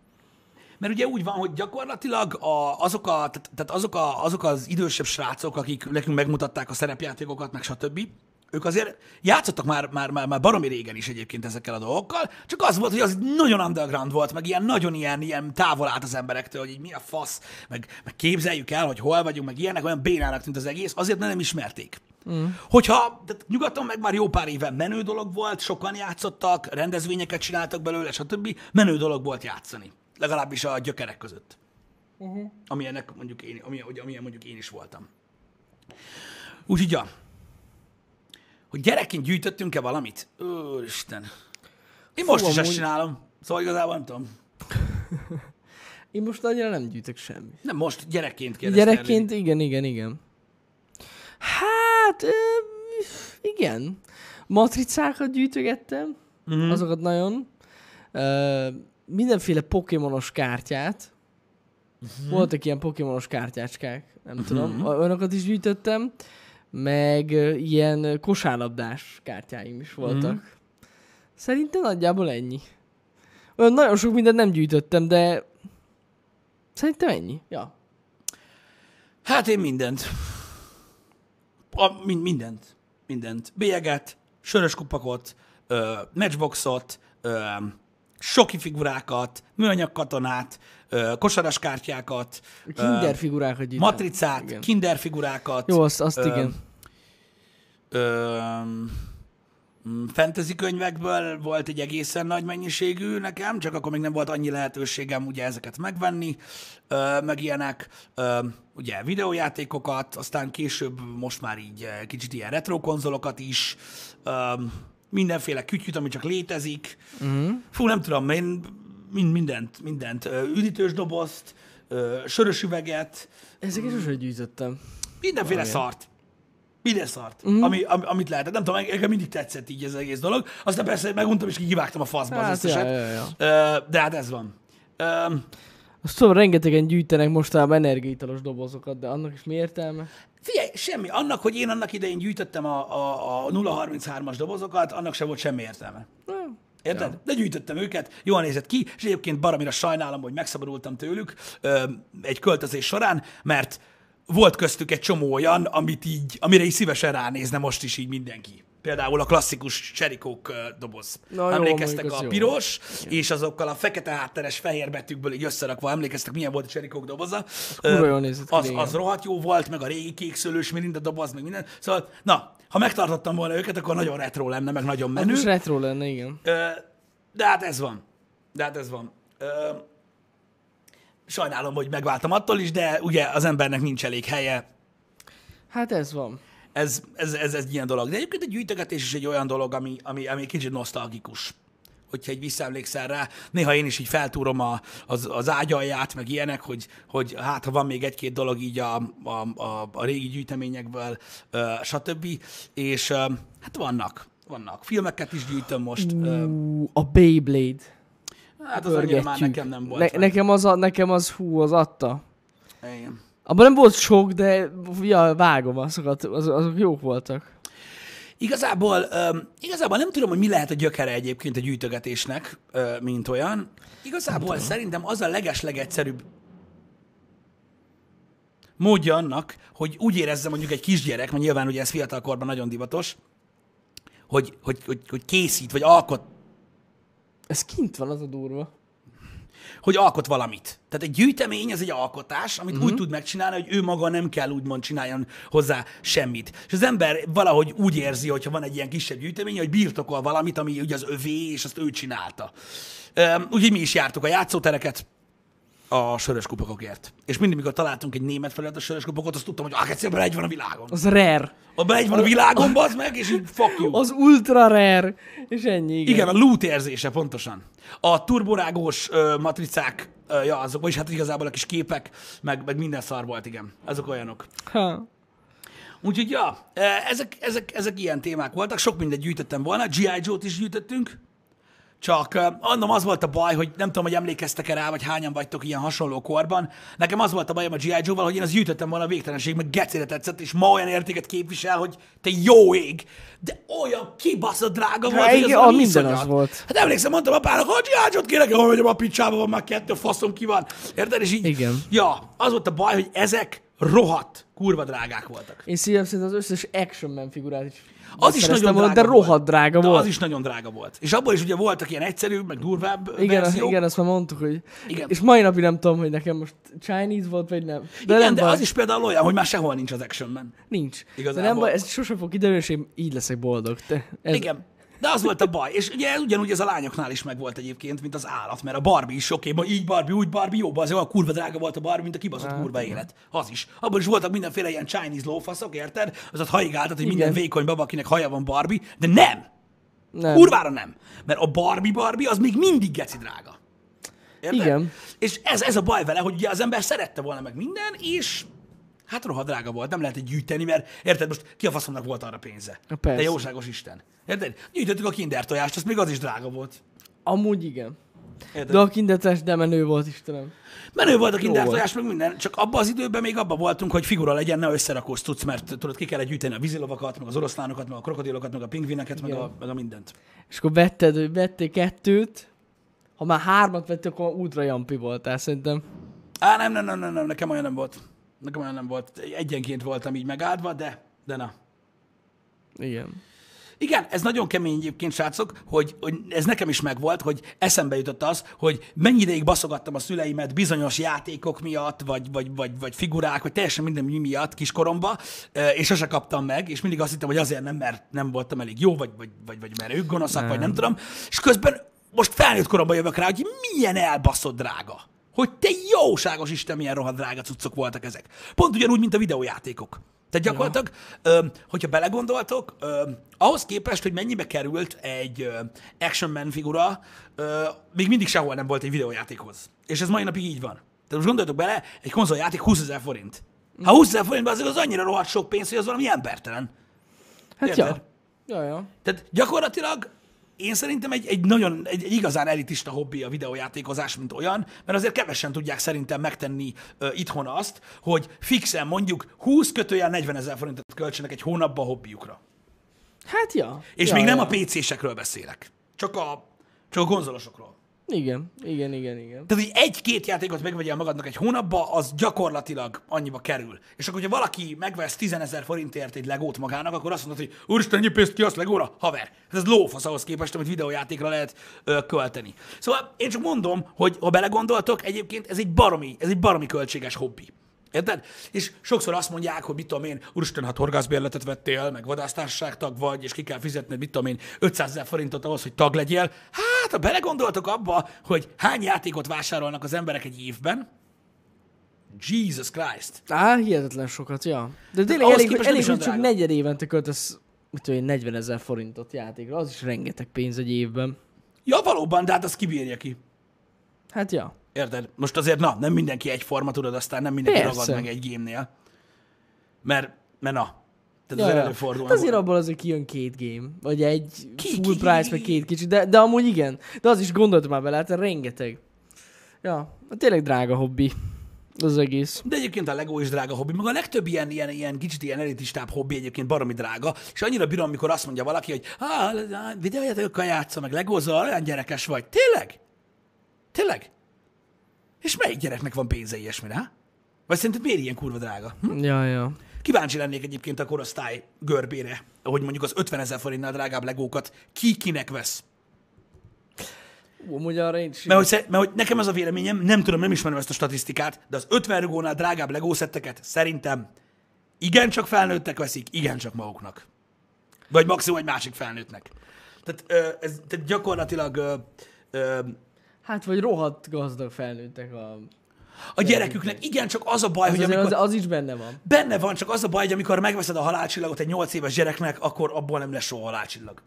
Mert ugye úgy van, hogy gyakorlatilag a, azok, a, tehát, tehát azok, a, azok az idősebb srácok, akik nekünk megmutatták a szerepjátékokat, meg stb., ők azért játszottak már, már, már, már baromi régen is egyébként ezekkel a dolgokkal, csak az volt, hogy az nagyon underground volt, meg ilyen nagyon ilyen, ilyen távol állt az emberektől, hogy így mi a fasz, meg, meg képzeljük el, hogy hol vagyunk, meg ilyenek, olyan bénának tűnt az egész, azért mert nem ismerték. Mm. Hogyha tehát nyugaton meg már jó pár éven menő dolog volt, sokan játszottak, rendezvényeket csináltak belőle, stb. Menő dolog volt játszani. Legalábbis a gyökerek között. Uh-huh. Amilyenek mondjuk én, amilyen, amilyen mondjuk én is voltam. Úgyhogy, ja. Hogy gyerekként gyűjtöttünk-e valamit? Úristen. Én most Fú, is ezt amúgy- csinálom. Szóval igazából nem tudom. Én most annyira nem gyűjtök semmit. Nem most, gyerekként kérdeztem. Gyerekként igen, igen, igen. Hát, ö, igen. Matricákat gyűjtögettem, Mhm. azokat nagyon. Ö, mindenféle pokémonos kártyát, Uh-huh. Voltak ilyen pokémonos kártyácskák, nem uh-huh. tudom, olyanokat is gyűjtöttem, meg ilyen kosárlabdás kártyáim is voltak. Uh-huh. Szerintem nagyjából ennyi. Olyan nagyon sok mindent nem gyűjtöttem, de szerintem ennyi. Ja. Hát én mindent. A, mind, mindent. Mindent. Bélyeget, sörös kupakot, ö, matchboxot, ö, soki figurákat, műanyag katonát, kosaras kártyákat, Kinder figurákat matricát, Igen. kinder figurákat. Jó, azt, azt Ö, igen. Ö, mm, fantasy könyvekből volt egy egészen nagy mennyiségű nekem, csak akkor még nem volt annyi lehetőségem ugye ezeket megvenni, meg ilyenek, ugye videójátékokat, aztán később most már így kicsit ilyen retro konzolokat is, mindenféle kütyüt, ami csak létezik. Uh-huh. Fú, nem tudom, én mind, mindent, mindent, üdítős dobozt, sörös üveget, Ezeket sosem gyűjtöttem. Mindenféle Valamilyen. szart. Minden szart, mm. ami, ami, amit lehetett. Nem tudom, nekem mindig tetszett így ez az egész dolog. Aztán persze meguntam, és kivágtam a faszba az Hát, összeset. ja, ja, ja. De hát ez van. Ö, Azt tudom, rengetegen gyűjtenek mostában energiaitalos dobozokat, de annak is mi értelme? Figyelj, semmi. Annak, hogy én annak idején gyűjtöttem a, a, a 033-as dobozokat, annak sem volt semmi értelme. Érted? Ja. De gyűjtöttem őket, jól nézett ki, és egyébként baromira sajnálom, hogy megszabadultam tőlük ö, egy költözés során, mert volt köztük egy csomó olyan, amit így, amire így szívesen ránézne most is így mindenki. Például a klasszikus cserikók doboz. Na jó, emlékeztek az a jó. piros, és azokkal a fekete hátteres fehér betűkből így összerakva, emlékeztek, milyen volt a cserikók doboza? Ö, az, az rohadt jó volt, meg a régi kékszőlős mirinda doboz, meg minden. Szóval, na, ha megtartottam volna őket, akkor nagyon retro lenne, meg nagyon Az menő. most retro lenne, igen. Ö, de hát ez van. De hát ez van. Ö, sajnálom, hogy megváltam attól is, de ugye az embernek nincs elég helye. Hát ez van. Ez, ez, ez, ez egy ilyen dolog. De egyébként a gyűjtögetés is egy olyan dolog, ami, ami, ami kicsit nosztalgikus. Hogyha egy visszaemlékszel rá, néha én is így feltúrom a, az, az ágyalját, meg ilyenek, hogy, hogy hát ha van még egy-két dolog így a, a, a, a régi gyűjteményekből, ö, stb. És ö, hát vannak, vannak. Filmeket is gyűjtöm most. Ú, a Beyblade. Hát az annyira már nekem nem volt. Ne, nekem, az a, nekem az, hú, az adta. Igen. Abban nem volt sok, de ja, vágom azokat, az, azok jók voltak. Igazából, um, igazából nem tudom, hogy mi lehet a gyökere egyébként a gyűjtögetésnek, uh, mint olyan. Igazából szerintem az a leges-legegyszerűbb módja annak, hogy úgy érezze mondjuk egy kisgyerek, mert nyilván ugye ez fiatalkorban nagyon divatos, hogy, hogy, hogy, hogy készít, vagy alkot, Ez kint van, az a durva. Hogy alkot valamit. Tehát egy gyűjtemény, ez egy alkotás, amit uh-huh. úgy tud megcsinálni, hogy ő maga nem kell úgymond csináljon hozzá semmit. És az ember valahogy úgy érzi, hogyha van egy ilyen kisebb gyűjtemény, hogy birtokol valamit, ami ugye az övé, és azt ő csinálta. Úgyhogy mi is jártuk a játszótereket a sörös kupakokért. És mindig, mikor találtunk egy német felület a sörös kupakot, azt tudtam, hogy ah, egyszerűen egy van a világon. Az rare. Abban egy van a világon, bazd meg, és így fuck you. Az ultra rare. És ennyi, igen. Igen, a loot érzése pontosan. A turborágós ö, matricák, ö, ja, azok, vagyis hát igazából a kis képek, meg, meg minden szar volt, igen. Azok olyanok. Ha. Úgyhogy ja, ezek, ezek, ezek ilyen témák voltak, sok mindent gyűjtöttem volna, G.I. Joe-t is gyűjtöttünk, csak ö, annom az volt a baj, hogy nem tudom, hogy emlékeztek-e rá, vagy hányan vagytok ilyen hasonló korban. Nekem az volt a bajom a G.I. Joe-val, hogy én az gyűjtöttem volna a végtelenség, meg gecére tetszett, és ma olyan értéket képvisel, hogy te jó ég, de olyan kibaszott drága volt, hogy az a minden iszonyat. az volt. Hát emlékszem, mondtam apának, hogy G.I. Joe-t kérek, hogy megyem a picsába, van már kettő faszom ki van. Érted? És így, Igen. ja, az volt a baj, hogy ezek rohadt, kurva drágák voltak. Én szívem szerint az összes Action Man figurát is Az is nagyon volna, drága de rohadt drága de volt. Az is nagyon drága volt. És abból is ugye voltak ilyen egyszerűbb, meg durvább igen, verziók. igen, azt már mondtuk, hogy... Igen. És mai napig nem tudom, hogy nekem most Chinese volt, vagy nem. De Igen, nem de baj. az is például olyan, hogy már sehol nincs az actionben. Nincs. Igazából. De nem baj, ez sosem fog kiderülni, és én így leszek boldog. Te, ez... Igen. De az volt a baj. És ugye ugyanúgy ez a lányoknál is megvolt egyébként, mint az állat, mert a Barbie is oké, okay, így Barbie, úgy Barbie, jó, az olyan kurva drága volt a Barbie, mint a kibaszott Hát, kurva élet. Az is. Abban is voltak mindenféle ilyen Chinese lófaszok, érted? Az ott haigáltat, hogy minden Igen. vékony baba, akinek haja van Barbie, de nem! Nem. Kurvára nem. Mert a Barbie Barbie az még mindig geci drága. Érted? Igen. És ez, ez a baj vele, hogy ugye az ember szerette volna meg minden, és hát rohadt drága volt, nem lehet egy gyűjteni, mert érted, most ki a faszomnak volt arra pénze? Persze. De jóságos Isten. Érted? Gyűjtöttük a kinder tojást, az még az is drága volt. Amúgy igen. Érted? De a kindetes, de menő volt, Istenem. Menő volt a Jó kinder volt. tojás, meg minden, csak abban az időben még abban voltunk, hogy figura legyen, ne összerakós tudsz, mert tudod, ki kellett gyűjteni a vízilovakat, meg az oroszlánokat, meg a krokodilokat, meg a pingvineket, meg a, meg a mindent. És akkor vetted, vettél kettőt, ha már hármat vettél, akkor ultra jampi voltál, szerintem. Á, nem, nem, nem, nem, nem, nekem olyan nem volt. Nekem olyan nem volt. Egyenként voltam így megáldva, de, de na. Igen. Igen, ez nagyon kemény egyébként, srácok, hogy, hogy ez nekem is megvolt, hogy eszembe jutott az, hogy mennyi ideig baszogattam a szüleimet bizonyos játékok miatt, vagy, vagy, vagy, vagy figurák, vagy teljesen minden mi miatt kiskoromba, eh, és sose kaptam meg, és mindig azt hittem, hogy azért nem, mert nem voltam elég jó, vagy, vagy, vagy, vagy mert ők gonoszak, nem. vagy nem tudom. És közben most felnőtt koromban jövök rá, hogy milyen elbaszott drága. Hogy te jóságos Isten, milyen rohadt drága cuccok voltak ezek. Pont ugyanúgy, mint a videójátékok. Tehát gyakorlatilag, ö, hogyha belegondoltok, ö, ahhoz képest, hogy mennyibe került egy ö, Action Man figura, ö, még mindig sehol nem volt egy videójátékhoz. És ez mai napig így van. Tehát most gondoljatok bele, egy konzoljáték 20 ezer forint. Ha 20 ezer forintban azért az annyira rohadt sok pénz, hogy az valami embertelen. Hát Érted? ja. Ja, ja. Tehát gyakorlatilag én szerintem egy, egy nagyon, egy, egy igazán elitista hobbi a videójátékozás, mint olyan, mert azért kevesen tudják szerintem megtenni ö, itthon azt, hogy fixen mondjuk 20 kötőjel 40 ezer forintot költsenek egy hónapba a hobbiukra. Hát ja. És ja, még nem ja. a PC-sekről beszélek, csak a, csak a konzolosokról. Igen, igen, igen, igen. Tehát, hogy egy-két játékot megvegyél magadnak egy hónapba, az gyakorlatilag annyiba kerül. És akkor, hogyha valaki megvesz 10 ezer forintért egy legót magának, akkor azt mondod, hogy úristen, ennyi pénzt ki azt legóra? Haver. Hát ez lófasz ahhoz képest, amit videójátékra lehet ö, költeni. Szóval én csak mondom, hogy ha belegondoltok, egyébként ez egy baromi, ez egy baromi költséges hobbi. Érted? És sokszor azt mondják, hogy mit tudom én, úristen, hát horgászbérletet vettél, meg vadásztársaság tag vagy, és ki kell fizetned, mit tudom én, 500 ezer forintot ahhoz, hogy tag legyél. Hát, ha belegondoltok abba, hogy hány játékot vásárolnak az emberek egy évben, Jesus Christ. Á, hihetetlen sokat, ja. De tényleg elég, elég is hogy csak negyed évente költesz, mit tudom én, 40 ezer forintot játékra. Az is rengeteg pénz egy évben. Ja, valóban, de hát azt kibírja ki. Hát ja. Érted? Most azért, na, nem mindenki egyforma, tudod, aztán nem mindenki Persze. ragad meg egy gémnél. Mert, mert na. Tehát Ja, azért előfordul. Hát azért abból azért kijön két game, vagy egy Ki- full ki- price, vagy két kicsi, de, de amúgy igen. De az is gondoltam már bele, hát rengeteg. Ja, hát tényleg drága hobbi. Az egész. De egyébként a Lego is drága hobbi, meg a legtöbb ilyen, ilyen, ilyen kicsit ilyen elitistább hobbi egyébként baromi drága, és annyira bírom, amikor azt mondja valaki, hogy ah, videójátékokkal játszol, meg legózol, olyan gyerekes vagy. Tényleg? Tényleg? És melyik gyereknek van pénze ilyesmire, ha? Vagy szerinted miért ilyen kurva drága? Hm? Ja, ja. Kíváncsi lennék egyébként a korosztály görbére, hogy mondjuk az 50 ezer forintnál drágább legókat ki kinek vesz. Ú, amúgy arra én is. Mert hogy, mert hogy nekem az a véleményem, nem tudom, nem ismerem ezt a statisztikát, de az 50 rugónál drágább legószetteket szerintem igencsak felnőttek veszik, igencsak maguknak. Vagy maximum egy másik felnőttnek. Tehát, ö, ez, tehát gyakorlatilag ö, ö, Hát vagy rohadt gazdag felnőttek a... a gyereküknek igencsak az a baj, Az, hogy amikor... az, az is benne van. Benne van, csak az a baj, hogy amikor megveszed a halálcsillagot egy 8 éves gyereknek, akkor abból nem lesz soha halálcsillag.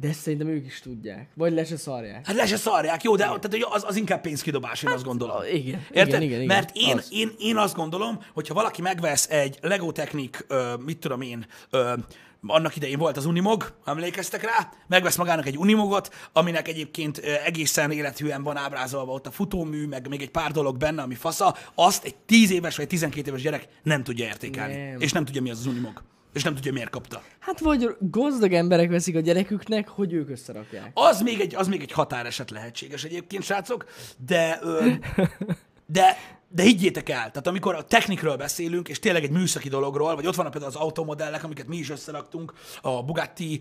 De ezt szerintem ők is tudják. Vagy le se szarják. Hát le se szarják, jó, de tehát, hogy az, az inkább pénzkidobás, én azt gondolom. Igen, Érted? igen, igen, igen. Mert én, Az. én, én azt gondolom, hogyha valaki megvesz egy Lego Technic, ö, mit tudom én, ö, annak idején volt az Unimog, emlékeztek rá, megvesz magának egy Unimogot, aminek egyébként egészen élethűen van ábrázolva ott a futómű, meg még egy pár dolog benne, ami fasza, azt egy 10 éves vagy 12 éves gyerek nem tudja értékelni. Nem. És nem tudja, mi az az Unimog. És nem tudja, miért kapta. Hát vagy gazdag emberek veszik a gyereküknek, hogy ők összerakják. Az még egy, az még egy határeset lehetséges egyébként, srácok, de, ö, de, de higgyétek el, tehát amikor a technikről beszélünk, és tényleg egy műszaki dologról, vagy ott vannak például az automodellek, amiket mi is összeraktunk, a Bugatti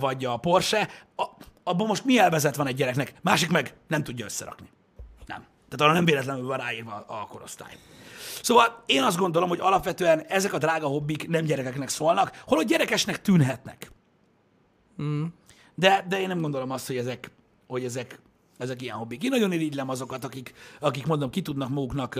vagy a Porsche, a, abban most mi elvezet van egy gyereknek, másik meg nem tudja összerakni. Nem. Tehát arra nem véletlenül van ráírva a korosztály. Szóval én azt gondolom, hogy alapvetően ezek a drága hobbik nem gyerekeknek szólnak, holott gyerekesnek tűnhetnek. De, de én nem gondolom azt, hogy ezek, hogy ezek, ezek ilyen hobbik. Én nagyon irigylem azokat, akik, akik mondom, ki tudnak maguknak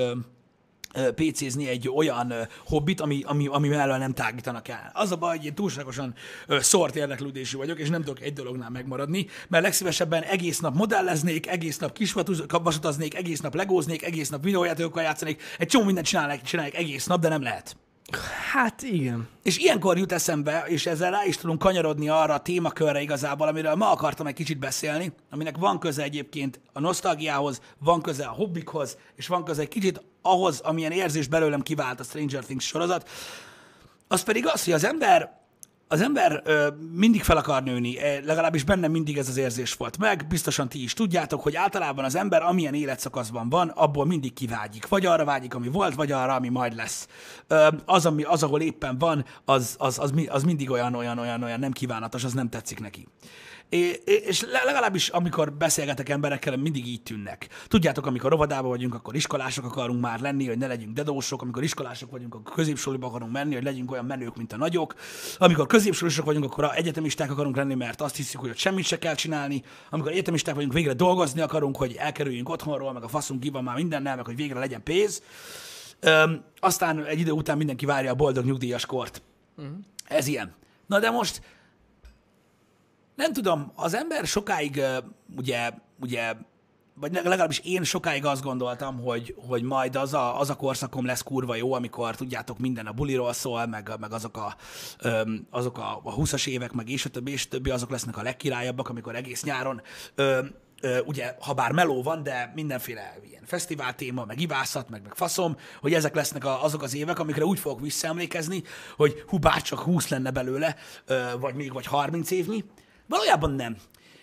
PC-zni egy olyan hobbit, ami, ami, ami mellől nem tágítanak el. Az a baj, hogy én túlságosan szort érdeklődésű vagyok, és nem tudok egy dolognál megmaradni, mert legszívesebben egész nap modelleznék, egész nap kisvasutaznék, egész nap legóznék, egész nap videójátékokkal játszanék, egy csomó mindent csinálnék, csinálnék egész nap, de nem lehet. Hát igen. És ilyenkor jut eszembe, és ezzel rá is tudunk kanyarodni arra a témakörre igazából, amiről ma akartam egy kicsit beszélni, aminek van köze egyébként a nosztalgiához, van köze a hobbikhoz, és van köze egy kicsit ahhoz, amilyen érzés belőlem kivált a Stranger Things sorozat. Az pedig az, hogy az ember az ember ö, mindig fel akar nőni, e, legalábbis bennem mindig ez az érzés volt meg, biztosan ti is tudjátok, hogy általában az ember amilyen életszakaszban van, abból mindig kivágyik. Vagy arra vágyik, ami volt, vagy arra, ami majd lesz. Ö, az, ami, az, ahol éppen van, az, az, az, az mindig olyan, olyan, olyan, olyan nem kívánatos, az nem tetszik neki. É- és legalábbis amikor beszélgetek emberekkel, mindig így tűnnek. Tudjátok, amikor rovadában vagyunk, akkor iskolások akarunk már lenni, hogy ne legyünk dedósok, amikor iskolások vagyunk, akkor középsuliba akarunk menni, hogy legyünk olyan menők, mint a nagyok. Amikor középsulisok vagyunk, akkor egyetemisták akarunk lenni, mert azt hiszük, hogy ott semmit se kell csinálni. Amikor egyetemisták vagyunk, végre dolgozni akarunk, hogy elkerüljünk otthonról, meg a faszunk ki van már mindennel, meg hogy végre legyen pénz. Öm, aztán egy idő után mindenki várja a boldog nyugdíjas kort. Uh-huh. Ez ilyen. Na de most nem tudom, az ember sokáig ugye, ugye vagy legalábbis én sokáig azt gondoltam, hogy, hogy majd az a, az a korszakom lesz kurva jó, amikor tudjátok, minden a buliról szól, meg, meg azok, a, azok a, a 20-as évek, meg és a többi, és a többi, azok lesznek a legkirályabbak, amikor egész nyáron ugye, ha bár meló van, de mindenféle ilyen fesztivál téma, meg ivászat, meg, meg faszom, hogy ezek lesznek a, azok az évek, amikre úgy fogok visszaemlékezni, hogy hú, bár csak 20 lenne belőle, vagy még vagy 30 évnyi, Valójában nem.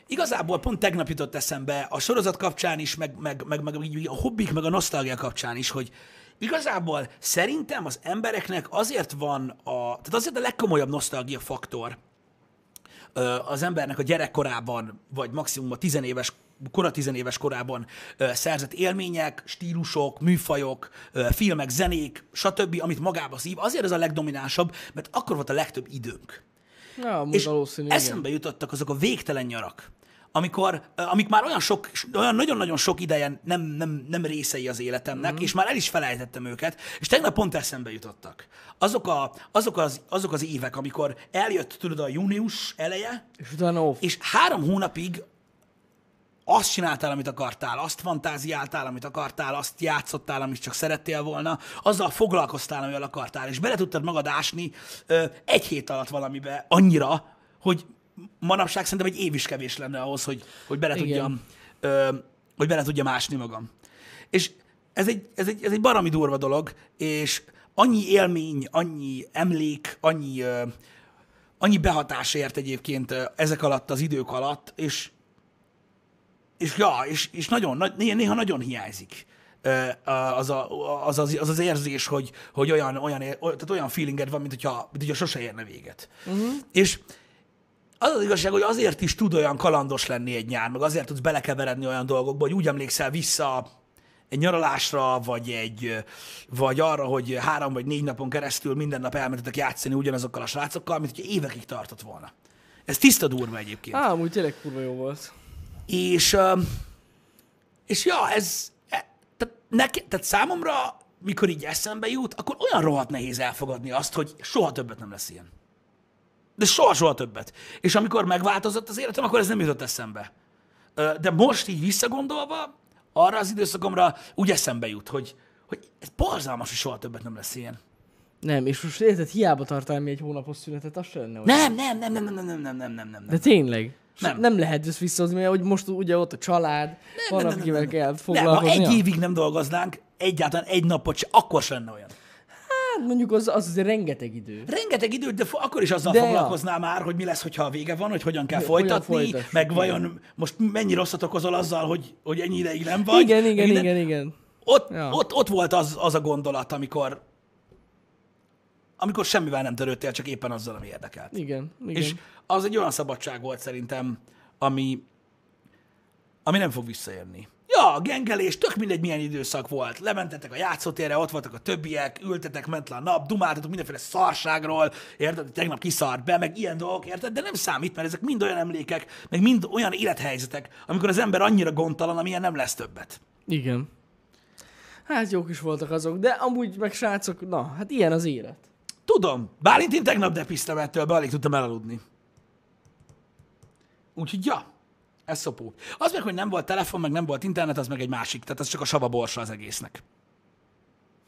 Igazából pont tegnap jutott eszembe a sorozat kapcsán is, meg, meg, meg, meg a hobbik, meg a nosztalgia kapcsán is, hogy igazából szerintem az embereknek azért van a, tehát azért a legkomolyabb nosztalgia faktor az embernek a gyerekkorában, vagy maximum a tizenéves kora tizenéves korában szerzett élmények, stílusok, műfajok, filmek, zenék, stb., amit magába szív, azért ez a legdominánsabb, mert akkor volt a legtöbb időnk. Ja, és valószínű, eszembe igen. jutottak azok a végtelen nyarak, amikor, amik már olyan sok, olyan nagyon-nagyon sok ideje nem, nem, nem részei az életemnek, mm. és már el is felejtettem őket, és tegnap pont eszembe jutottak. Azok, a, azok, az, azok az évek, amikor eljött, tudod, a június eleje, és, utána off. és három hónapig azt csináltál, amit akartál, azt fantáziáltál, amit akartál, azt játszottál, amit csak szerettél volna, azzal foglalkoztál, amivel akartál, és bele tudtad magad ásni ö, egy hét alatt valamibe annyira, hogy manapság szerintem egy év is kevés lenne ahhoz, hogy, hogy bele tudjam, ö, hogy bele tudjam ásni magam. És ez egy, ez, egy, ez egy barami durva dolog, és annyi élmény, annyi emlék, annyi, ö, annyi behatás ért egyébként ezek alatt az idők alatt, és és ja, és, és nagyon, néha nagyon hiányzik az, a, az, az, az, az érzés, hogy, hogy olyan, olyan, tehát olyan feelinged van, mint hogyha, mint hogyha sose érne véget. Uh-huh. És az az igazság, hogy azért is tud olyan kalandos lenni egy nyár, meg azért tudsz belekeveredni olyan dolgokba, hogy úgy emlékszel vissza egy nyaralásra, vagy, egy, vagy arra, hogy három vagy négy napon keresztül minden nap elmentetek játszani ugyanazokkal a srácokkal, mint hogy évekig tartott volna. Ez tiszta durva egyébként. Á, amúgy tényleg kurva jó volt. És, és ja, ez, e, tehát, neke, tehát számomra, mikor így eszembe jut, akkor olyan rohadt nehéz elfogadni azt, hogy soha többet nem lesz ilyen. De soha-soha többet. És amikor megváltozott az életem, akkor ez nem jutott eszembe. De most így visszagondolva, arra az időszakomra úgy eszembe jut, hogy, hogy ez borzalmas, hogy soha többet nem lesz ilyen. Nem, és most érted, hiába tartál mi egy hónapos szünetet, az sem lenne Nem, nem, nem, nem, nem, nem, nem, nem, nem, nem. De tényleg? Nem. nem lehet ezt visszahozni, mert hogy most ugye ott a család, nem, van, akivel nem, kell foglalkozni. Nem, ha egy évig nem dolgoznánk, egyáltalán egy napot se, akkor sem lenne olyan. Hát mondjuk az, az azért rengeteg idő. Rengeteg idő, de akkor is azzal de foglalkoznál ja. már, hogy mi lesz, hogyha a vége van, hogy hogyan kell de folytatni, meg vajon most mennyi rosszat okozol azzal, hogy, hogy ennyi ideig nem vagy. Igen, igen, igen, igen, igen. Ott, ja. ott, ott volt az, az a gondolat, amikor amikor semmivel nem törődtél, csak éppen azzal, ami érdekelt. Igen, igen. És az egy olyan szabadság volt szerintem, ami, ami nem fog visszaérni. Ja, a gengelés, tök mindegy milyen időszak volt. Lementetek a játszótérre, ott voltak a többiek, ültetek, ment le a nap, dumáltatok mindenféle szarságról, érted? Tegnap kiszart be, meg ilyen dolgok, érted? De nem számít, mert ezek mind olyan emlékek, meg mind olyan élethelyzetek, amikor az ember annyira gondtalan, amilyen nem lesz többet. Igen. Hát jók is voltak azok, de amúgy meg srácok, na, hát ilyen az élet. Tudom. Bálintin tegnap depiztem ettől, be alig tudtam elaludni. Úgyhogy ja, ez szopó. Az meg, hogy nem volt telefon, meg nem volt internet, az meg egy másik. Tehát az csak a sava borsa az egésznek.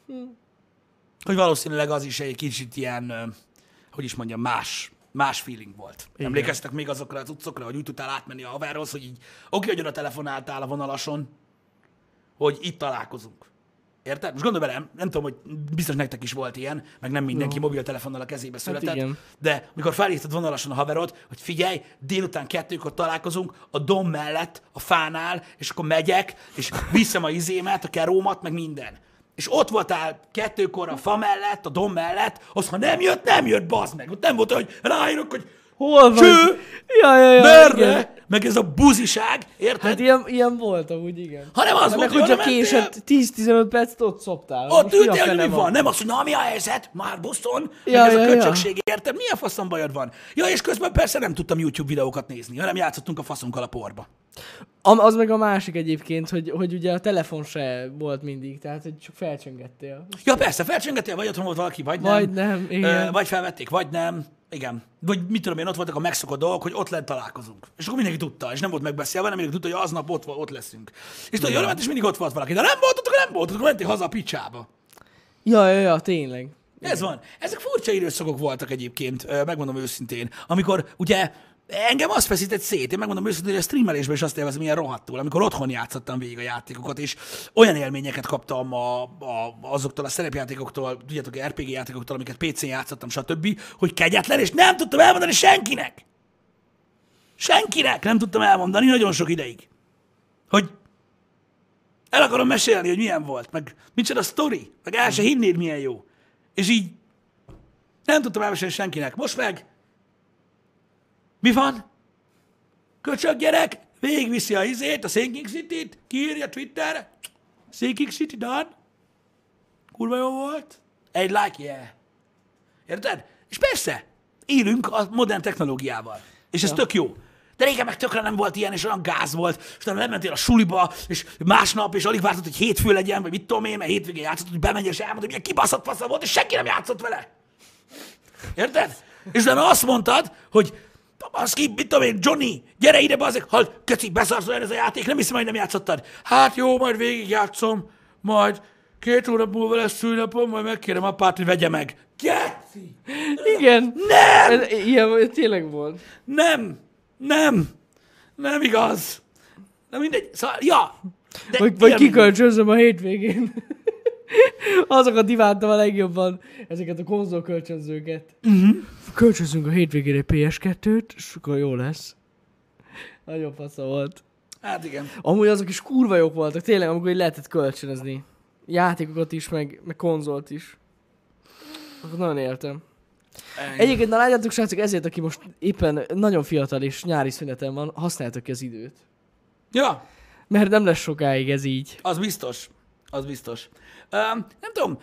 Hm. hogy valószínűleg az is egy kicsit ilyen, hogy is mondjam, más, más feeling volt. Igen. Emlékeztek még azokra az utcokra, hogy úgy tudtál átmenni a haverhoz, hogy így, oké, hogy oda telefonáltál a vonalason, hogy itt találkozunk. Érted? Most gondolj bele, nem, tudom, hogy biztos nektek is volt ilyen, meg nem mindenki Jó. mobiltelefonnal a kezébe született, igen. de mikor felhívtad vonalason a haverod, hogy figyelj, délután kettőkor találkozunk a dom mellett, a fánál, és akkor megyek, és viszem a izémet, a kerómat, meg minden. És ott voltál kettőkor a fa mellett, a dom mellett, az ha nem jött, nem jött, bazd meg. Ott nem volt, hogy ráírok, hogy Hol vagy? cső, Ja, ja, ja, igen. merre, meg ez a buziság, érted? Hát ilyen, ilyen volt amúgy, igen. ha nem az Hát volt, hogy hogyha késett 10-15 percet, ott szoptál. Ott a ültél, hogy mi van? Nem az, hogy na mi a helyzet? Már Boston? Ja, meg ez ja, a ja. köcsökség, érted? Milyen faszom bajod van? Ja, és közben persze nem tudtam YouTube videókat nézni, hanem játszottunk a faszunkkal a porba. Az meg a másik egyébként, hogy, hogy ugye a telefon se volt mindig, tehát hogy csak felcsöngettél. Ja, persze, felcsöngettél, vagy otthon volt valaki, vagy nem. Vagy nem, igen. Ö, vagy felvették, vagy nem. Igen. Vagy mit tudom én, ott voltak a megszokott dolgok, hogy ott lent találkozunk. És akkor mindenki tudta, és nem volt megbeszélve, nem mindenki tudta, hogy aznap ott, ott leszünk. És tudod, ment, és mindig ott volt valaki. De nem volt, akkor nem volt, akkor mentél haza a picsába. Ja, ja, ja, tényleg. Ez van. Ezek furcsa időszakok voltak egyébként, megmondom őszintén. Amikor ugye engem azt feszített szét, én megmondom őszintén, hogy a streamelésben is azt élvezem ilyen rohadtul, amikor otthon játszottam végig a játékokat, és olyan élményeket kaptam a, a, azoktól a szerepjátékoktól, tudjátok, RPG játékoktól, amiket PC-n játszottam, stb., hogy kegyetlen, és nem tudtam elmondani senkinek. Senkinek nem tudtam elmondani nagyon sok ideig. Hogy el akarom mesélni, hogy milyen volt, meg micsoda sztori, meg el se hinnéd, milyen jó. És így nem tudtam elmesélni senkinek. Most meg mi van? Köcsög gyerek, végigviszi a izét, a Sinking City-t, kiírja Twitterre, Sinking City done, kurva jó volt, egy like, yeah. Érted? És persze, élünk a modern technológiával. És ez ja. tök jó. De régen meg tökre nem volt ilyen, és olyan gáz volt, és utána lementél a suliba, és másnap, és alig vártad, hogy hétfő legyen, vagy mit tudom én, mert hétvégén játszott, hogy bemenj, és elmondod, hogy milyen kibaszott fasza volt, és senki nem játszott vele. Érted? És utána azt mondtad, hogy az ki, mit tudom én, Johnny, gyere ide, bazeg, hall, köci, beszarsz olyan ez a játék, nem hiszem, hogy nem játszottad. Hát jó, majd végig játszom, majd két hónap múlva lesz szülnapom, majd megkérem apát, hogy vegye meg. Geci! Igen. Nem! Ez, ilyen tényleg volt. Nem! Nem! Nem igaz! Na mindegy, szóval, ja! De Vagy, vagy élmény. kikölcsönzöm a hétvégén. Azokat imádtam a legjobban, ezeket a konzolkölcsönzőket. Uh-huh. Kölcsönzünk a hétvégén egy PS2-t, és akkor jó lesz. Nagyon fasza volt. Hát igen. Amúgy azok is kurva jók voltak, tényleg, amikor így lehetett kölcsönözni. Játékokat is, meg, meg konzolt is. Akkor nagyon éltem. Egyébként, na látjátok, srácok, ezért, aki most éppen nagyon fiatal és nyári szüneten van, használjátok ki az időt. Ja, Mert nem lesz sokáig ez így. az biztos. Az biztos. Nem tudom,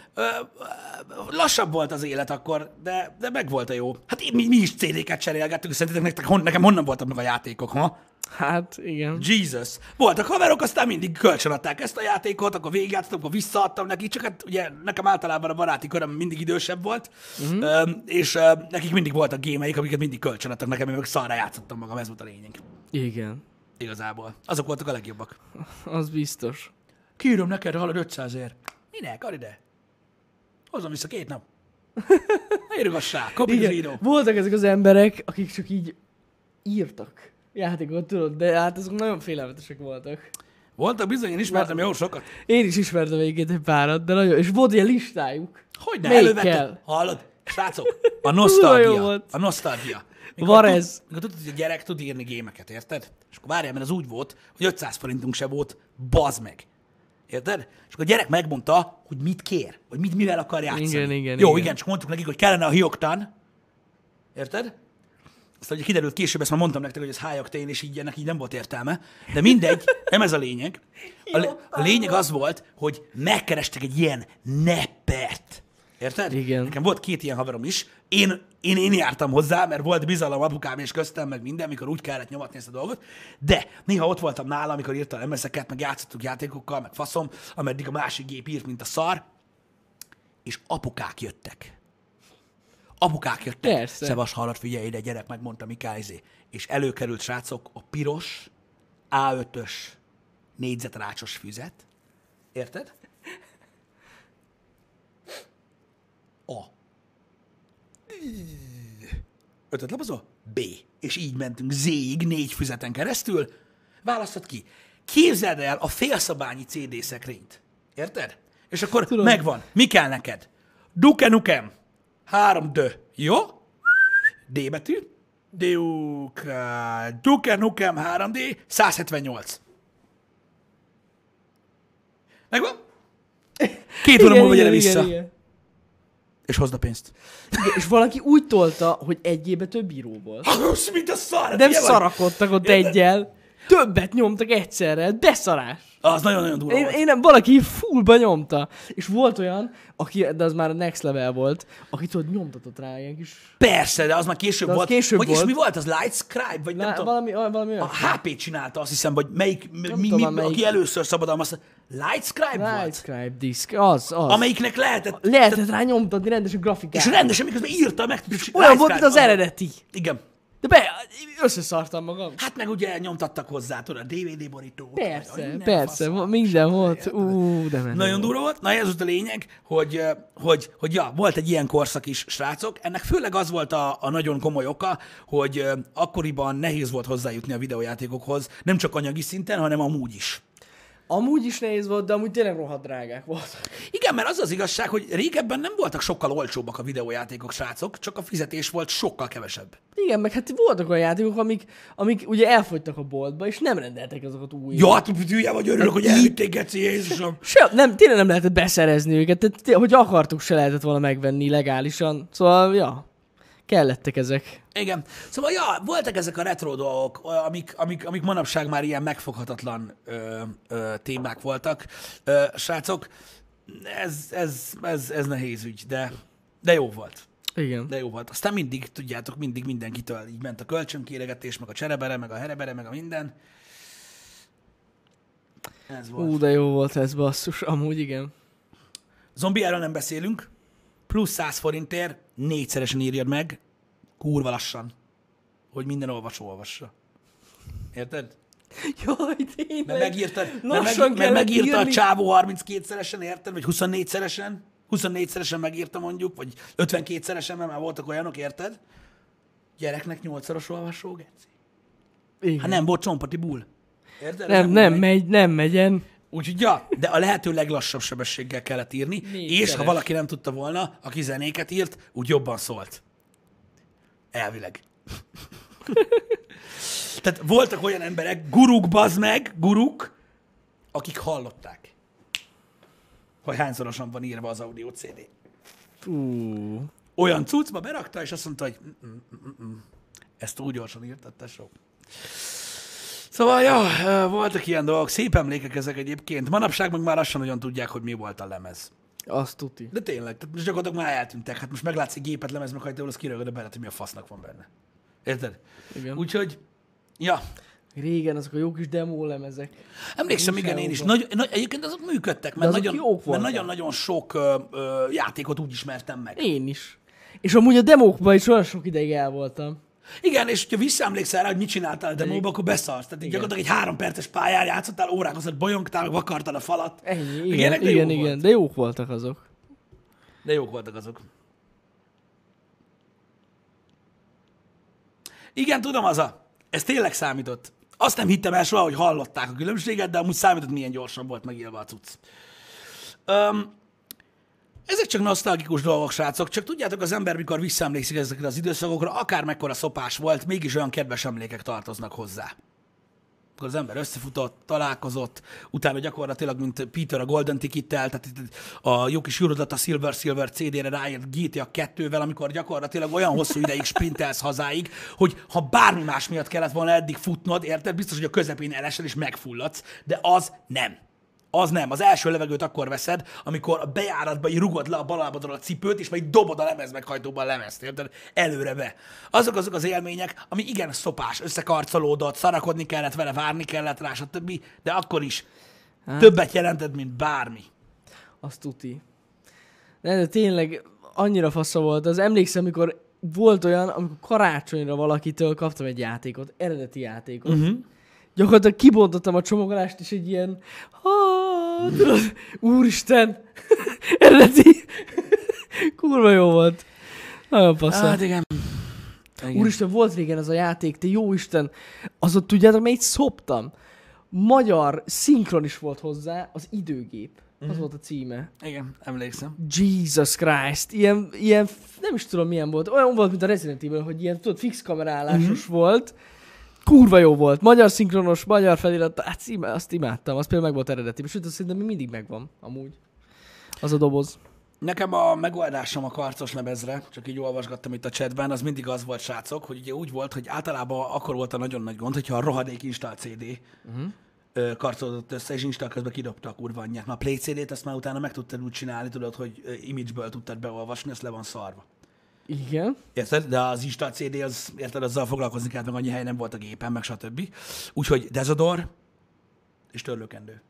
lassabb volt az élet akkor, de, de meg volt a jó. Hát mi, mi is CD-ket cserélgettünk, szerintetek nektek, hon, nekem honnan voltak meg a játékok, ha? Hát, igen. Jesus. Voltak haverok, aztán mindig kölcsönadták ezt a játékot, akkor végigjátszottam, akkor visszaadtam nekik, csak hát ugye nekem általában a baráti köröm mindig idősebb volt, uh-huh. és nekik mindig voltak gémeik, amiket mindig kölcsönadtak nekem, én meg szarra játszottam magam, ez volt a lényeg. Igen. Igazából. Azok voltak a legjobbak. Az biztos. Kiírom neked, hallod 500 ér. Minek? Add ide. Hozzam vissza két nap. The Igen. video. Voltak ezek az emberek, akik csak így írtak játékot, tudod, de hát azok nagyon félelmetesek voltak. Voltak bizony, én ismertem jó sokat. Én is ismertem egyébként egy párat, de nagyon, és volt ilyen listájuk. Hogy ne, elővettem. Hallod? Srácok, a nosztalgia. A nosztalgia. Var tud- ez. Mikor tudod, hogy a gyerek tud írni gémeket, érted? És akkor várjál, mert az úgy volt, hogy 500 forintunk se volt, bazd meg. Érted? És akkor a gyerek megmondta, hogy mit kér, vagy mit, mivel akar játszani. Igen, igen, Jó, igen. igen, csak mondtuk nekik, hogy kellene a hioktan. Érted? Aztán ugye kiderült később, ezt már mondtam nektek, hogy ez hájaktén, és így ennek így nem volt értelme. De mindegy, nem ez a lényeg. A, le- a lényeg az volt, hogy megkerestek egy ilyen neppert. Érted? Igen. Nekem volt két ilyen haverom is. Én, én, én jártam hozzá, mert volt bizalom apukám és köztem, meg minden, mikor úgy kellett nyomatni ezt a dolgot. De néha ott voltam nála, amikor írtam emeszeket, meg játszottuk játékokkal, meg faszom, ameddig a másik gép írt, mint a szar. És apukák jöttek. Apukák jöttek. Persze. Szevas hallat, figyelj ide, gyerek, megmondta Mikázé. És előkerült, srácok, a piros A5-ös négyzetrácsos füzet. Érted? A. Ötöt lapozol? B. És így mentünk Z-ig négy füzeten keresztül. Választod ki. Képzeld el a félszabányi CD szekrényt. Érted? És akkor Tudom. megvan. Mi kell neked? Duke Nukem. Három D. Jó? D betű. Duke, Duke Nukem 3D 178. Megvan? Két óra múlva gyere vissza, Igen, igen. És hozd a pénzt. Igen, és valaki úgy tolta, hogy egy évben több író volt. Most mint a szar! Nem ilyen vagy? szarakodtak ott egyel. Többet nyomtak egyszerre. Beszarás. Az nagyon-nagyon durva Én, én nem, valaki fullba nyomta. És volt olyan, aki, de az már a next level volt, aki tudod, nyomtatott rá ilyen kis... Persze, de az már később De az volt. később Vagyis volt. mi volt? Az Lightscribe? Vagy nem Lá, tudom. valami, valami. A HP csinálta, azt hiszem, vagy melyik, mi, mi, tudom melyik. aki először szabadalmazta. Lightscribe volt? Lightscribe disk, az, az. Amelyiknek lehetett, Lehetett rá nyomtatni rendesen grafikát. és rendesen miközben írta meg. Olyan volt, mint az eredeti. Igen. De be, összeszartam magam. Hát meg ugye nyomtattak hozzá, tudod, a DVD borító. Persze, persze, va- minden volt. Ú, de menő Nagyon durva volt. Na ez volt a lényeg, hogy, hogy, hogy ja, volt egy ilyen korszak is, srácok. Ennek főleg az volt a, a nagyon komoly oka, hogy akkoriban nehéz volt hozzájutni a videójátékokhoz, nem csak anyagi szinten, hanem amúgy is. Amúgy is nehéz volt, de amúgy tényleg rohadt drágák volt. Igen, mert az az igazság, hogy régebben nem voltak sokkal olcsóbbak a videójátékok, srácok, csak a fizetés volt sokkal kevesebb. Igen, meg hát voltak olyan játékok, amik, amik ugye elfogytak a boltba, és nem rendeltek azokat újra. Ja, hát hülye vagy, örülök, hogy elvitték, Geci, Jézusom. Se, nem, tényleg nem lehetett beszerezni őket, tehát, hogy akartuk, se lehetett volna megvenni legálisan. Szóval, ja, kellettek ezek. Igen. Szóval, ja, voltak ezek a retro dolgok, amik, amik, amik manapság már ilyen megfoghatatlan ö, ö, témák voltak. Ö, srácok, ez, ez, ez, ez nehéz ügy, de, de jó volt. Igen. De jó volt. Aztán mindig, tudjátok, mindig mindenkitől így ment a kölcsönkéregetés, meg a cserebere, meg a herebere, meg a minden. Ez volt. Ú, de jó volt ez basszus, amúgy igen. Zombiáról nem beszélünk. Plusz 100 forintért négyszeresen írjad meg, kurva lassan, hogy minden olvasó olvassa. Érted? Jaj, tényleg. Mert megírtad, mert, meg, mert megírta a csávó 32-szeresen, érted? Vagy 24-szeresen? 24-szeresen megírta mondjuk, vagy 52-szeresen, mert már voltak olyanok, érted? Gyereknek 8-szoros olvasó, geci. Igen. Hát nem volt csompati bull. Érted? nem, nem, megy. megy, nem megyen. Úgyhogy ja, de a lehető leglassabb sebességgel kellett írni, Négyszeres. és ha valaki nem tudta volna, aki zenéket írt, úgy jobban szólt. Elvileg. Tehát voltak olyan emberek, guruk, bazd meg, guruk, akik hallották, hogy hányszorosan van írva az audio CD. Olyan cuccba berakta, és azt mondta, hogy "Mm, mm, mm, mm, ezt úgy gyorsan írtad, tesó. Szóval, ja, ö, voltak ilyen dolgok, szép emlékek ezek egyébként. Manapság meg már lassan nagyon tudják, hogy mi volt a lemez. azt tuti. De tényleg, tehát most gyakorlatilag már eltűntek. Hát most meglátsz egy gépet lemez, meg hajtól, az kirögöd a belet, hogy mi a fasznak van benne. Érted? Igen. Úgyhogy, ja, Régen azok a jó kis demo lemezek. Emlékszem, igen, én is. Nagy, nagy, egyébként azok működtek, mert azok nagyon, mert nagyon-nagyon sok ö, ö, játékot úgy ismertem meg. Én is. És amúgy a demókban is olyan sok ideig el voltam. Igen, és ha visszaemlékszel rá, hogy mit csináltál a demóba, akkor beszarsz. Tehát gyakorlatilag egy három perces pályán játszottál, órákat bolyongtál, vakartad a falat. Ennyi, Meg igen, ilyenek, de igen, igen. volt. De jók voltak azok. De jók voltak azok. Igen, tudom, az a. Ez tényleg számított. Azt nem hittem el soha, hogy hallották a különbséget, de amúgy számított, milyen gyorsan volt megírva a cucc. Um, ezek csak nosztalgikus dolgok, srácok, csak tudjátok, az ember, mikor visszaemlékszik ezekre az időszakokra, akár mekkora szopás volt, mégis olyan kedves emlékek tartoznak hozzá. Akkor az ember összefutott, találkozott, utána gyakorlatilag, mint Peter a Golden Ticket-tel, tehát a jó kis a Silver Silver CD-re ráírt GTA 2-vel, amikor gyakorlatilag olyan hosszú ideig sprintelsz hazáig, hogy ha bármi más miatt kellett volna eddig futnod, érted, biztos, hogy a közepén elesel és megfulladsz, de az nem. Az nem. Az első levegőt akkor veszed, amikor a bejáratba így rugod le a bal lábadról a cipőt, és majd dobod a lemezmeghajtóban a lemezt, érted? Előre be. Azok azok az élmények, ami igen szopás, összekarcolódott, szarakodni kellett vele, várni kellett rá, stb. De akkor is hát. többet jelentett, mint bármi. Azt tuti. De, de tényleg annyira fasza volt. Az emlékszem, amikor volt olyan, amikor karácsonyra valakitől kaptam egy játékot, eredeti játékot. Uh-huh. Gyakorlatilag kibontottam a csomagolást, és egy ilyen, ha, tudod, úristen, eredeti. Kurva jó volt. Nagyon passzol. Hát igen. igen. Úristen, volt régen ez a játék, te jó Isten. Az ott tudjátok, melyik szoptam? Magyar szinkron is volt hozzá, az időgép. Mhm. Az volt a címe. Igen, emlékszem. Jesus Christ. Ilyen, ilyen, nem is tudom milyen volt. Olyan volt, mint a Resident Evil, hogy ilyen, tudod, fix kamerálásos Mhm. volt. Kurva jó volt. Magyar szinkronos, magyar felirat. Hát íme, azt imádtam. Az például meg volt eredeti. Sőt, azt szerintem mindig megvan, amúgy. Az a doboz. Nekem a megoldásom a karcos lemezre, csak így olvasgattam itt a chatben, az mindig az volt, srácok, hogy ugye úgy volt, hogy általában akkor volt a nagyon nagy gond, hogyha a rohadék install CD uh-huh. karcolódott össze, és install közben kidobta a kurva anyját. Már a Play CD-t azt már utána meg tudtad úgy csinálni, tudod, hogy image-ből tudtad beolvasni, ezt le van szarva. Igen. Érted? De az install CD, az, érted, azzal foglalkozni kellett, meg annyi hely nem volt a gépen, meg stb. Úgyhogy Dezodor és törlőkendő.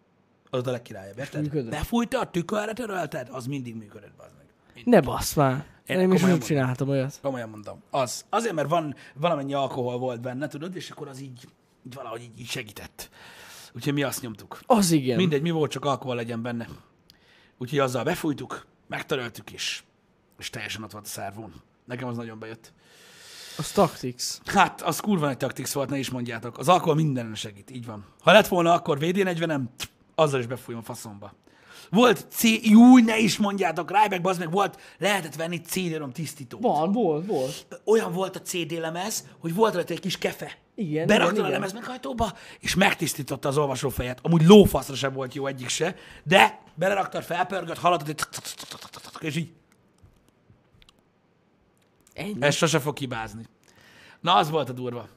Az a legkirályabb, érted? Befújta, a tükörre törölted, az mindig működött, bazd meg. Mindig. Ne basz már. Én Én, én is úgy csináltam olyat. Komolyan mondom. Az. Azért, mert van valamennyi alkohol volt benne, tudod, és akkor az így, így valahogy így, így segített. Úgyhogy mi azt nyomtuk. Az igen. Mindegy, mi volt, csak alkohol legyen benne. Úgyhogy azzal befújtuk, megtöröltük is, és teljesen ott volt a szervón. Nekem az nagyon bejött. Az Tactics. Hát, az kurva nagy taktix volt, ne is mondjátok. Az alkohol mindenen segít, így van. Ha lett volna akkor VD40-em, azzal is befújom a faszomba. Volt C... Júj, ne is mondjátok, Ryback, bazd meg, volt, lehetett venni CD-rom tisztítót. Van, volt, volt. olyan volt a CD lemez, hogy volt rajta egy kis kefe. Igen, Beraktad igen, a lemez meghajtóba, és megtisztította az olvasófejet. Amúgy lófaszra sem volt jó egyik se, de beleraktad, felpörgött, hallottad, hogy és így, Ennyi. ez sose fog hibázni. Na, az volt a durva.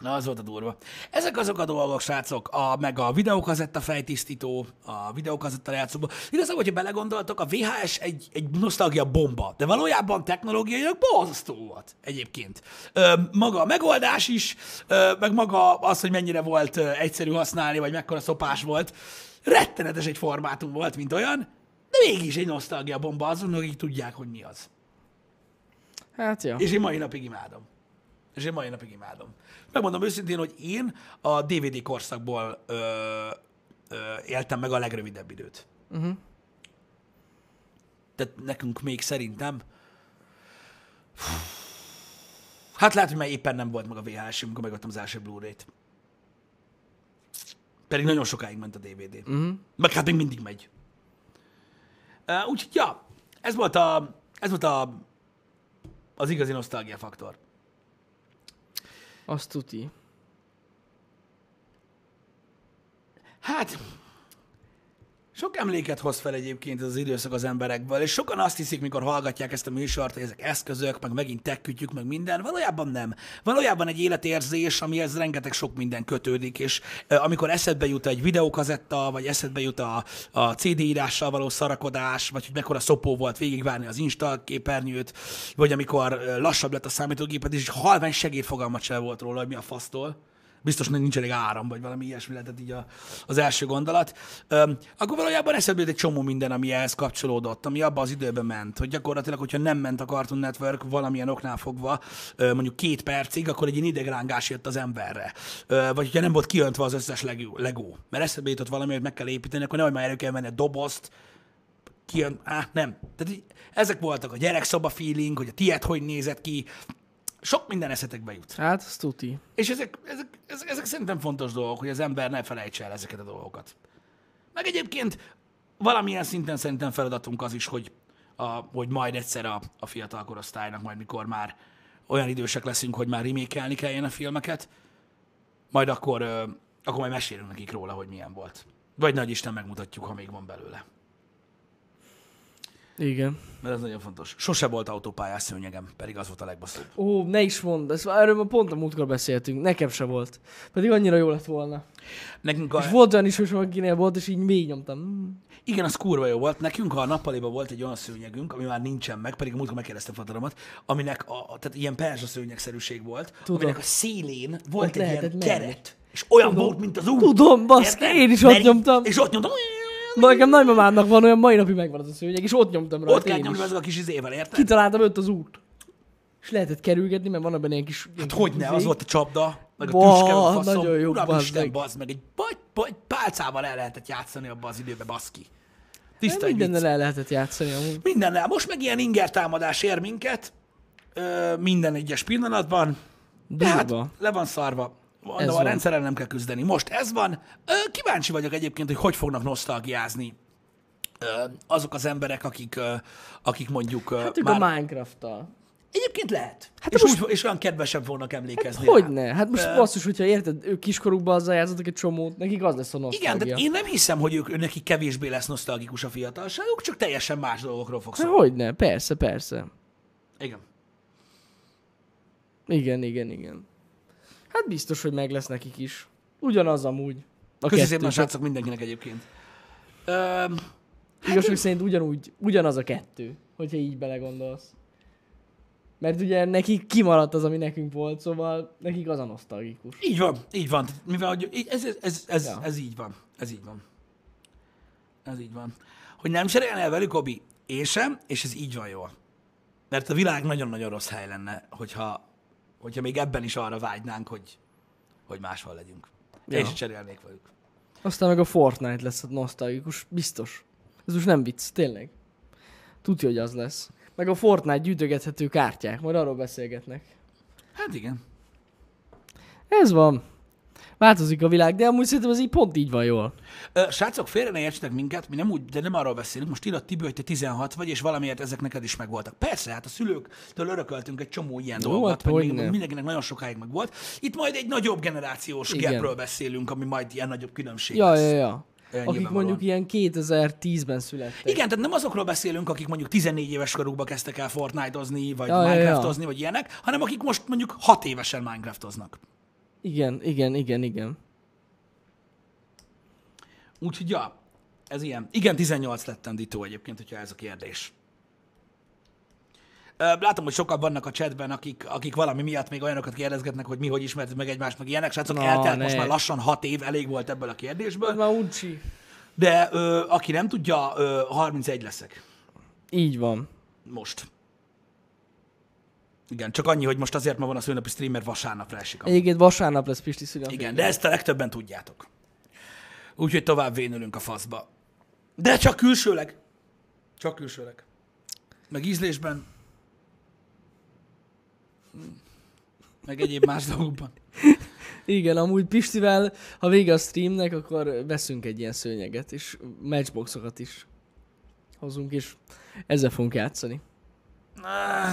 Na, az volt a durva. Ezek azok a dolgok, srácok, a, meg a videókazetta fejtisztító, a videókazetta játszóba. Igazából, hogyha belegondoltok, a VHS egy, egy nosztalgia bomba, de valójában technológiailag borzasztó volt egyébként. Ö, maga a megoldás is, ö, meg maga az, hogy mennyire volt ö, egyszerű használni, vagy mekkora szopás volt, rettenetes egy formátum volt, mint olyan, de mégis egy nosztalgia bomba azon, akik tudják, hogy mi az. Hát ja. És én mai napig imádom. És én mai napig imádom. Megmondom őszintén, hogy én a DVD korszakból ö, ö, éltem meg a legrövidebb időt. Uh-huh. Tehát nekünk még szerintem Hát lehet, hogy már éppen nem volt meg a VHS, amikor megvettem az első Blu-ray-t. Pedig nagyon sokáig ment a DVD. Uh-huh. Meg hát még mindig megy. Uh, úgyhogy, ja, ez volt a, ez volt a, az igazi nosztalgia faktor. Azt tuti. Hát, sok emléket hoz fel egyébként ez az időszak az emberekből, és sokan azt hiszik, mikor hallgatják ezt a műsort, hogy ezek eszközök, meg megint tekkütyük, meg minden. Valójában nem. Valójában egy életérzés, amihez rengeteg sok minden kötődik, és uh, amikor eszedbe jut egy videókazetta, vagy eszedbe jut a, a CD írással való szarakodás, vagy hogy mekkora szopó volt végigvárni az Insta képernyőt, vagy amikor lassabb lett a számítógéped, és halvány segédfogalmat sem volt róla, hogy mi a fasztól biztos, hogy nincs elég áram, vagy valami ilyesmi lehetett így a, az első gondolat, Öm, akkor valójában eszedbe jut egy csomó minden, ami ehhez kapcsolódott, ami abba az időben ment, hogy gyakorlatilag, hogyha nem ment a Cartoon Network valamilyen oknál fogva, ö, mondjuk két percig, akkor egy ilyen idegrángás jött az emberre. Ö, vagy hogyha nem volt kiöntve az összes legó, legó. mert eszedbe jutott valami, hogy meg kell építeni, akkor nehogy már elő kell venni a dobozt, kijön, á, nem. Tehát így, ezek voltak a gyerekszoba feeling, hogy a tiéd hogy nézett ki, sok minden eszetekbe jut. Hát, azt tuti. És ezek, ezek, ezek, ezek szerintem fontos dolgok, hogy az ember ne felejtse el ezeket a dolgokat. Meg egyébként valamilyen szinten szerintem feladatunk az is, hogy, a, hogy majd egyszer a, a fiatal korosztálynak, majd mikor már olyan idősek leszünk, hogy már remékelni kelljen a filmeket, majd akkor, akkor majd mesélünk nekik róla, hogy milyen volt. Vagy nagy Isten megmutatjuk, ha még van belőle. Igen. Mert ez nagyon fontos. Sose volt autópályás szőnyegem, pedig az volt a legbaszóbb. Ó, ne is mondd, ezt, erről már pont a múltkor beszéltünk, nekem se volt. Pedig annyira jó lett volna. Nekünk a, És volt olyan is, akinél volt, és így mély nyomtam. Igen, az kurva jó volt. Nekünk a nappaliban volt egy olyan szőnyegünk, ami már nincsen meg, pedig a múltkor megkérdeztem fatalomat, aminek a, tehát ilyen perzsa szőnyegszerűség volt, Tudom. aminek a szélén volt Ott egy ilyen menni. keret. És olyan Tudom. volt, mint az út. Tudom, baszki, én is ott nyomtam. És ott nyomtam. Nekem nagymamámnak van olyan, mai napig megvan az a szőnyeg, és ott nyomtam rajta Ott kell nyomni ezzel a kis izével, érted? Kitaláltam öt az út. És lehetett kerülgetni, mert van benne ilyen kis... Hát hogy ne, az volt a csapda, meg a tüske, a faszom. nagyon jó, Uram bazd Isten, meg. bazd meg. Egy, egy, egy pálcával el lehetett játszani abba az időbe, baszki. Tiszta. Mindennel el lehetett játszani amúgy. Mindennel. Most meg ilyen inger támadás ér minket, ö, minden egyes pillanatban. De hát le van szarva. Mondom, Ez a van. rendszeren nem kell küzdeni. Most ez van. Kíváncsi vagyok egyébként, hogy hogy fognak nosztalgiázni azok az emberek, akik, akik mondjuk Hát már... a Minecraft-tal. Egyébként lehet. Hát és, most- úgy, és olyan kedvesebb fognak emlékezni rá. Hogyne? Hát most Ö, basszus, hogyha érted, ők kiskorukban azzal játszottak egy csomót, nekik az lesz a nosztalgia. Igen, tehát én nem hiszem, hogy ők, nekik kevésbé lesz nosztalgikus a fiatalságuk, csak teljesen más dolgokról fog Hát szólni. hogyne? Persze, persze. Igen. Igen, igen, igen. Hát biztos, hogy meg lesz nekik is. Ugyanaz amúgy. A Köszi szépen, srácok, mindenkinek egyébként. Öm, igazság szerint ugyanúgy, ugyanaz a kettő, hogyha így belegondolsz. Mert ugye nekik kimaradt az, ami nekünk volt, szóval nekik az a nosztalgikus. így van, így van. Mivel hogy ez, ez, ez, ez, Ja. ez így van. Ez így van. Ez így van. Hogy nem cserélne el velük, Obi? Én sem, és ez így van jól. Mert a világ nagyon-nagyon rossz hely lenne, hogyha, hogyha még ebben is arra vágynánk, hogy, hogy máshol legyünk. Ja. Én is cserélnék velük. Aztán meg a Fortnite lesz a nosztalgikus, biztos. Ez most nem vicc, tényleg. Tudja, hogy az lesz. Meg a Fortnite gyűjtögethető kártyák, majd arról beszélgetnek. Hát igen. Ez van. Változik a világ, de amúgy szerintem ez így pont így van jól. Ö, srácok, félre ne értsetek minket, mi nem úgy, de nem arról beszélünk. Most írott Tibi, hogy te 16 vagy, és valamiért ezek neked is megvoltak. Persze, hát a szülőktől örököltünk egy csomó ilyen Jó, dolgot, hát még mindenkinek nagyon sokáig meg volt. Itt majd egy nagyobb generációs Igen. gapről beszélünk, ami majd ilyen nagyobb különbség Ja, lesz. ja, ja. Akik mondjuk ilyen 2010-ben születtek. Igen, tehát nem azokról beszélünk, akik mondjuk 14 éves korukba kezdtek el Fortnite-ozni, vagy Ja, ja, ja. Minecraftozni, vagy ilyenek, hanem akik most mondjuk 6 évesen Minecraftoznak. Igen, igen, igen, igen. Úgyhogy ja, ez ilyen. Igen, 18 lettem Ditó egyébként, hogyha ez a kérdés. Látom, hogy sokan vannak a chatben, akik, akik valami miatt még olyanokat kérdezgetnek, hogy mi hogy ismertük meg egymást, meg ilyenek. Srácok, Na, eltelt ne. most már lassan 6 év, elég volt ebből a kérdésből. már uncsi. De ö, aki nem tudja, ö, 31 leszek Így van. most. Igen, csak annyi, hogy most azért ma van a szülnapi stream, mert vasárnapra esik. a- Egyébként vasárnap lesz Pisti szület. Igen, de ezt a legtöbben tudjátok. Úgyhogy tovább vénülünk a faszba. De csak külsőleg. Csak külsőleg. Meg ízlésben. Meg egyéb más dolgokban. Igen, amúgy Pistivel, ha vége a streamnek, akkor veszünk egy ilyen szőnyeget, és matchboxokat is hozunk, és ezzel fogunk játszani. Ah.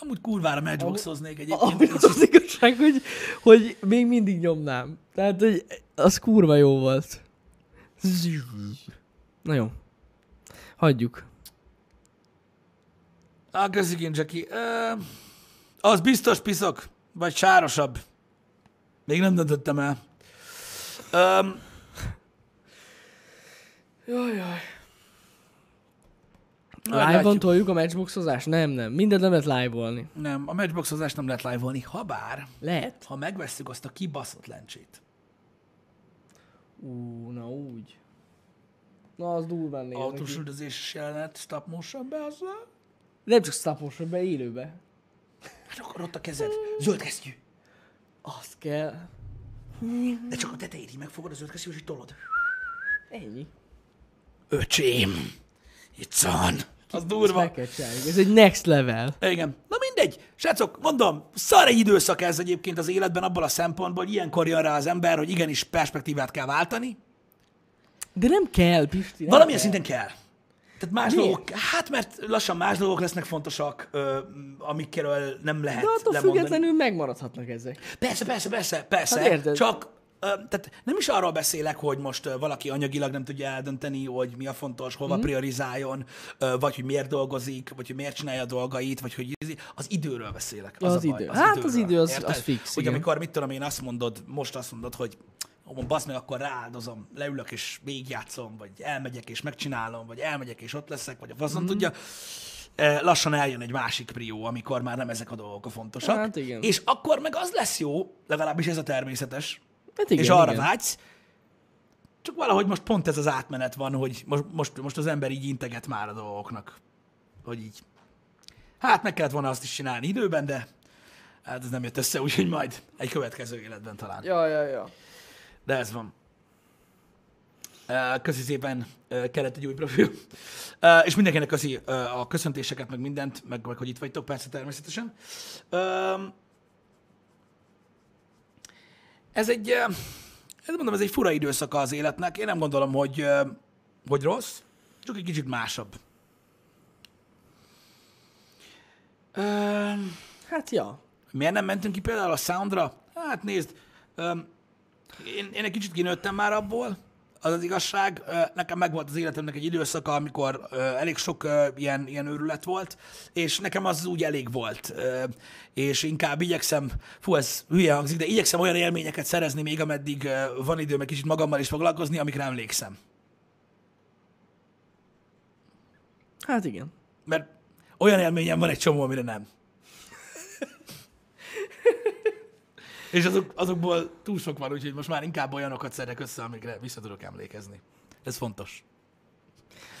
Amúgy kurvára matchboxoznék egyébként. Amúgy az igazság, hogy, hogy még mindig nyomnám. Tehát, hogy az kurva jó volt. Na jó. Hagyjuk. Ah, köszi, Jackie. Uh, az biztos piszok, vagy sárosabb. Még nem döntöttem el. Um, Jaj, jaj. Live-on toljuk a matchboxozást? Nem, nem. Mindent nem lehet live-olni. nem, a matchboxozást nem lehet live-olni, ha bár, Lehet. ha megvesszük azt a kibaszott lencsét. Ú, na úgy. Na, az durván néz neki. Autósüldözéses jelenet, stop motion be azzal. Nem csak stopos, be élőbe. Hát akkor ott a kezed. Zöld kesztyű. Azt kell. De csak a tetejét így megfogod a zöld kesztyű, és így tolod. Ennyi. Öcsém, itt van. Az durva. meg kell csinálni. Ez egy next level. Igen. Na mindegy. Srácok, mondom, szar egy időszak ez egyébként az életben abból a szempontból, hogy ilyenkor jön rá az ember, hogy igenis perspektívát kell váltani. De nem kell, Pisti. Nem Valamilyen kell. szinten kell. Tehát más Miért? dolgok, hát mert lassan más dolgok lesznek fontosak, ö, amikről nem lehet De attól lemondani. függetlenül megmaradhatnak ezek. Persze, persze, persze, persze. Hát érted? csak tehát nem is arról beszélek, hogy most valaki anyagilag nem tudja eldönteni, hogy mi a fontos, hova mm. priorizáljon, vagy hogy miért dolgozik, vagy hogy miért csinálja a dolgait, vagy hogy az időről beszélek. Ja, az a baj, idő. Hát az idő az- Érted? az fix, Hogy igen. amikor, mit tudom én, azt mondod, most azt mondod, hogy ó, basz meg, akkor rááldozom, leülök és végigjátszom, vagy elmegyek és megcsinálom, vagy elmegyek és ott leszek, vagy a faszom mm. tudja. Lassan eljön egy másik prió, amikor már nem ezek a dolgok a fontosak. Hát igen. És akkor meg az lesz jó, legalábbis ez a természetes, Hát igen, és arra igen. vágysz, csak valahogy most pont ez az átmenet van, hogy most, most, most az ember így integet már a dolgoknak. Hogy így. Hát meg kellett volna azt is csinálni időben, de hát ez nem jött össze, úgyhogy majd egy következő életben talán. Ja, ja, ja. De ez van. Köszi szépen, kellett egy új profil. És mindenkinek köszi a köszöntéseket, meg mindent, meg, meg hogy itt vagytok, persze természetesen. Ez egy, ez mondom, ez egy fura időszaka az életnek. Én nem gondolom, hogy, hogy rossz, csak egy kicsit másabb. Hát ja. Miért nem mentünk ki például a Soundra? Hát nézd, én, én egy kicsit kinőttem már abból, az az igazság. Nekem megvolt az életemnek egy időszaka, amikor elég sok ilyen, ilyen őrület volt, és nekem az úgy elég volt. És inkább igyekszem, fú, ez hülye hangzik, de igyekszem olyan élményeket szerezni még, ameddig van időm egy kicsit magammal is foglalkozni, amikre emlékszem. Hát igen. Mert olyan élményem van egy csomó, amire nem. És azok, azokból túl sok van, úgyhogy most már inkább olyanokat szedek össze, amikre vissza tudok emlékezni. Ez fontos.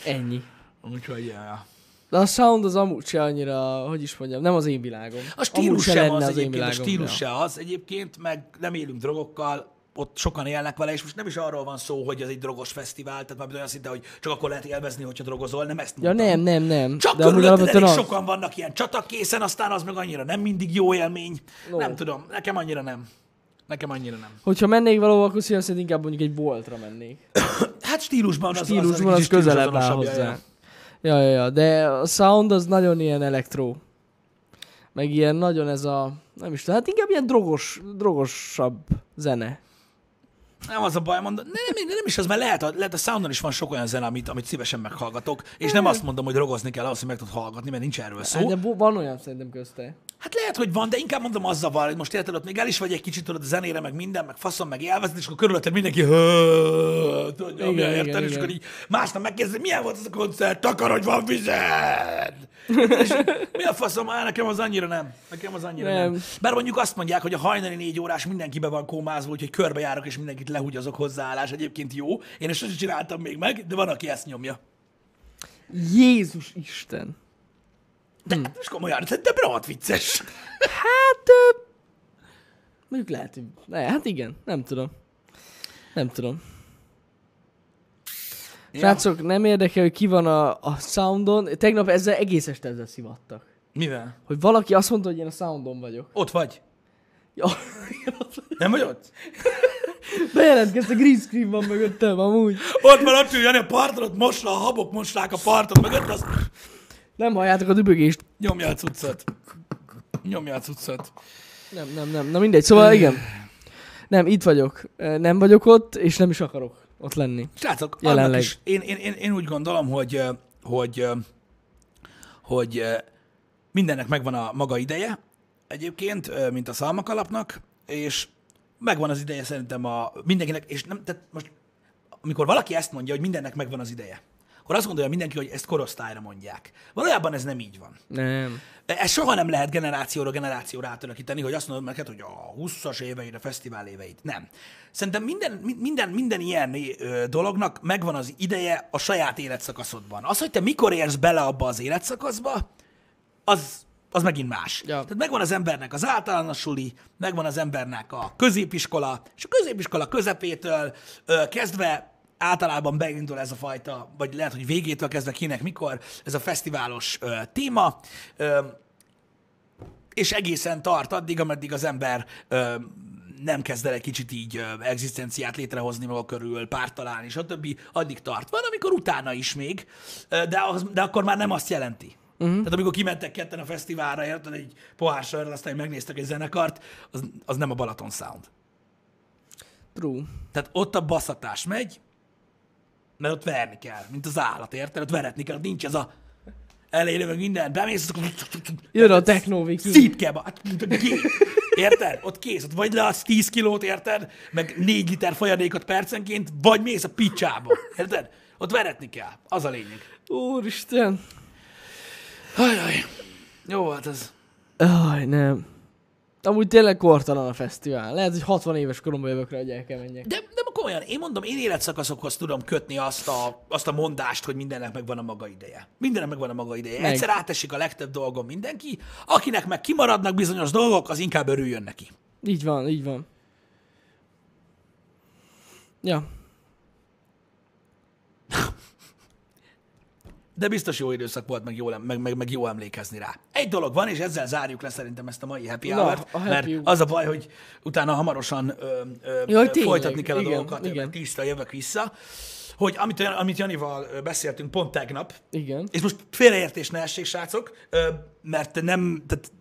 Ennyi. Úgyhogy ja. De a sound az amúgy se annyira, hogy is mondjam, nem az én világom. A stílus Amúgy se sem lenne az egyébként, a világom, stílus ja. se az egyébként, meg nem élünk drogokkal, ott sokan élnek vele, és most nem is arról van szó, hogy ez egy drogos fesztivál, tehát már olyan szinte, hogy csak akkor lehet élvezni, hogyha drogozol, nem ezt Ja mondtam. nem, nem, nem. Csak de körülötted elég az. sokan vannak ilyen csatakészen, aztán az meg annyira nem mindig jó élmény. No. Nem tudom, nekem annyira nem. Nekem annyira nem. Hogyha mennék valahol, akkor szívem szerint inkább mondjuk egy boltra mennék. Hát stílusban az, Stílusban az, az, egy kicsit közelebb áll ja, hozzá. Ja, ja, ja, de a sound az nagyon ilyen elektro. Meg ilyen nagyon ez a, nem is tudom, hát inkább ilyen drogos, drogosabb zene. Nem az a baj, mondom, nem, nem, nem is az, mert lehet a, lehet a soundon is van sok olyan zene, amit, amit szívesen meghallgatok, és nem azt mondom, hogy rogozni kell ahhoz, hogy meg tudod hallgatni, mert nincs erről szó. De van olyan szerintem közte. Hát lehet, hogy van, de inkább mondom az zavar, hogy most érted, ott még el is vagy egy kicsit tudod a zenére, meg minden, meg faszom, meg élvezed, és akkor körülötted mindenki tudod, nyomja, Igen, érted, igen, és igen. akkor így másnap megkérdezi, milyen volt ez a koncert, takar, hogy van vized! És mi a faszom, Á, nekem az annyira nem. Nekem az annyira nem. Nem. Bár mondjuk azt mondják, hogy a hajnali négy órás mindenkibe van kómázva, úgyhogy körbejárok, és mindenkit lehúgyazok hozzáállás. Egyébként jó. Én ezt sosem csináltam még meg, de van, aki ezt nyomja. Jézus Isten. De hmm. most komolyan, de rohadt vicces. Hát, mondjuk lehet, hogy, ne, hát igen, nem tudom. Nem tudom. Srácok, nem érdekel, hogy ki van a, a soundon. Tegnap ezzel egész este ezzel szivattak. Mivel? Hogy valaki azt mondta, hogy én a soundon vagyok. Ott vagy. Ja, Nem vagy ott? bejelentkezte, green screen van mögöttem, amúgy. Ott van, ott ül Jani a parton, ott mosra, a habok mosrák a parton, mögött az Nem halljátok a dübögést. nyomja a cuccot. Nyomja a cuccot. Nem, nem, nem. Na mindegy, szóval igen. Nem, itt vagyok. Nem vagyok ott, és nem is akarok ott lenni. Srácok, Jelenleg. is, én, én, én, én úgy gondolom, hogy, hogy, hogy mindennek megvan a maga ideje, egyébként, mint a szalmakalapnak, és megvan az ideje szerintem a mindenkinek, és nem, tehát most, amikor valaki ezt mondja, hogy mindennek megvan az ideje, akkor azt gondolja mindenki, hogy ezt korosztályra mondják. Valójában ez nem így van. Nem. Ezt soha nem lehet generációra generációra átölekíteni, hogy azt mondod neked, hogy a 20-as éveid, a fesztivál éveid. Nem. Szerintem minden, mi- minden, minden ilyen dolognak megvan az ideje a saját életszakaszodban. Az, hogy te mikor érsz bele abba az életszakaszba, az, az megint más. Ja. Tehát megvan az embernek az általános suli, megvan az embernek a középiskola, és a középiskola közepétől ö, kezdve általában beindul ez a fajta, vagy lehet, hogy végétől kezdve kinek mikor, ez a fesztiválos ö, téma, ö, és egészen tart addig, ameddig az ember ö, nem kezd el egy kicsit így egzisztenciát létrehozni maga körül, párt találni, stb. Addig tart. Van, amikor utána is még, de, az, de akkor már nem azt jelenti. Uh-huh. Tehát amikor kimentek ketten a fesztiválra, érted, egy pohár sörrel, aztán megnéztek egy zenekart, az, az nem a Balaton Sound. True. Tehát ott a baszatás megy, mert ott verni kell, mint az állat, érted? Ott veretni kell, ott nincs ez a elejére meg minden, bemész, Jön a techno viking. szítke, Érted? Ott kész, ott vagy leadsz 10 kilót, érted? Meg 4 liter folyadékot percenként, vagy mész a picsába. Érted? Ott veretni kell. Az a lényeg. Úristen. Ajaj. Jó volt ez. Aj, nem. Amúgy tényleg kortalan a fesztivál. Lehet, hogy 60 éves koromban jövök rá, hogy el kell menjek. De, de komolyan, én mondom, én életszakaszokhoz tudom kötni azt a, azt a mondást, hogy mindennek megvan a maga ideje. Mindennek megvan a maga ideje. Meg. Egyszer átesik a legtöbb dolgon mindenki, akinek meg kimaradnak bizonyos dolgok, az inkább örüljön neki. Így van, így van. Ja. De biztos jó időszak volt, meg jó, meg, meg, meg jó emlékezni rá. Egy dolog van, és ezzel zárjuk le szerintem ezt a mai happy hour happy mert hour. az a baj, hogy utána hamarosan ö, ö, Jaj, tényleg, folytatni kell a igen, dolgokat, igen. mert jövök vissza, hogy amit, amit Janival beszéltünk pont tegnap, Igen. és most félreértés ne essék, srácok, ö, mert nem, tehát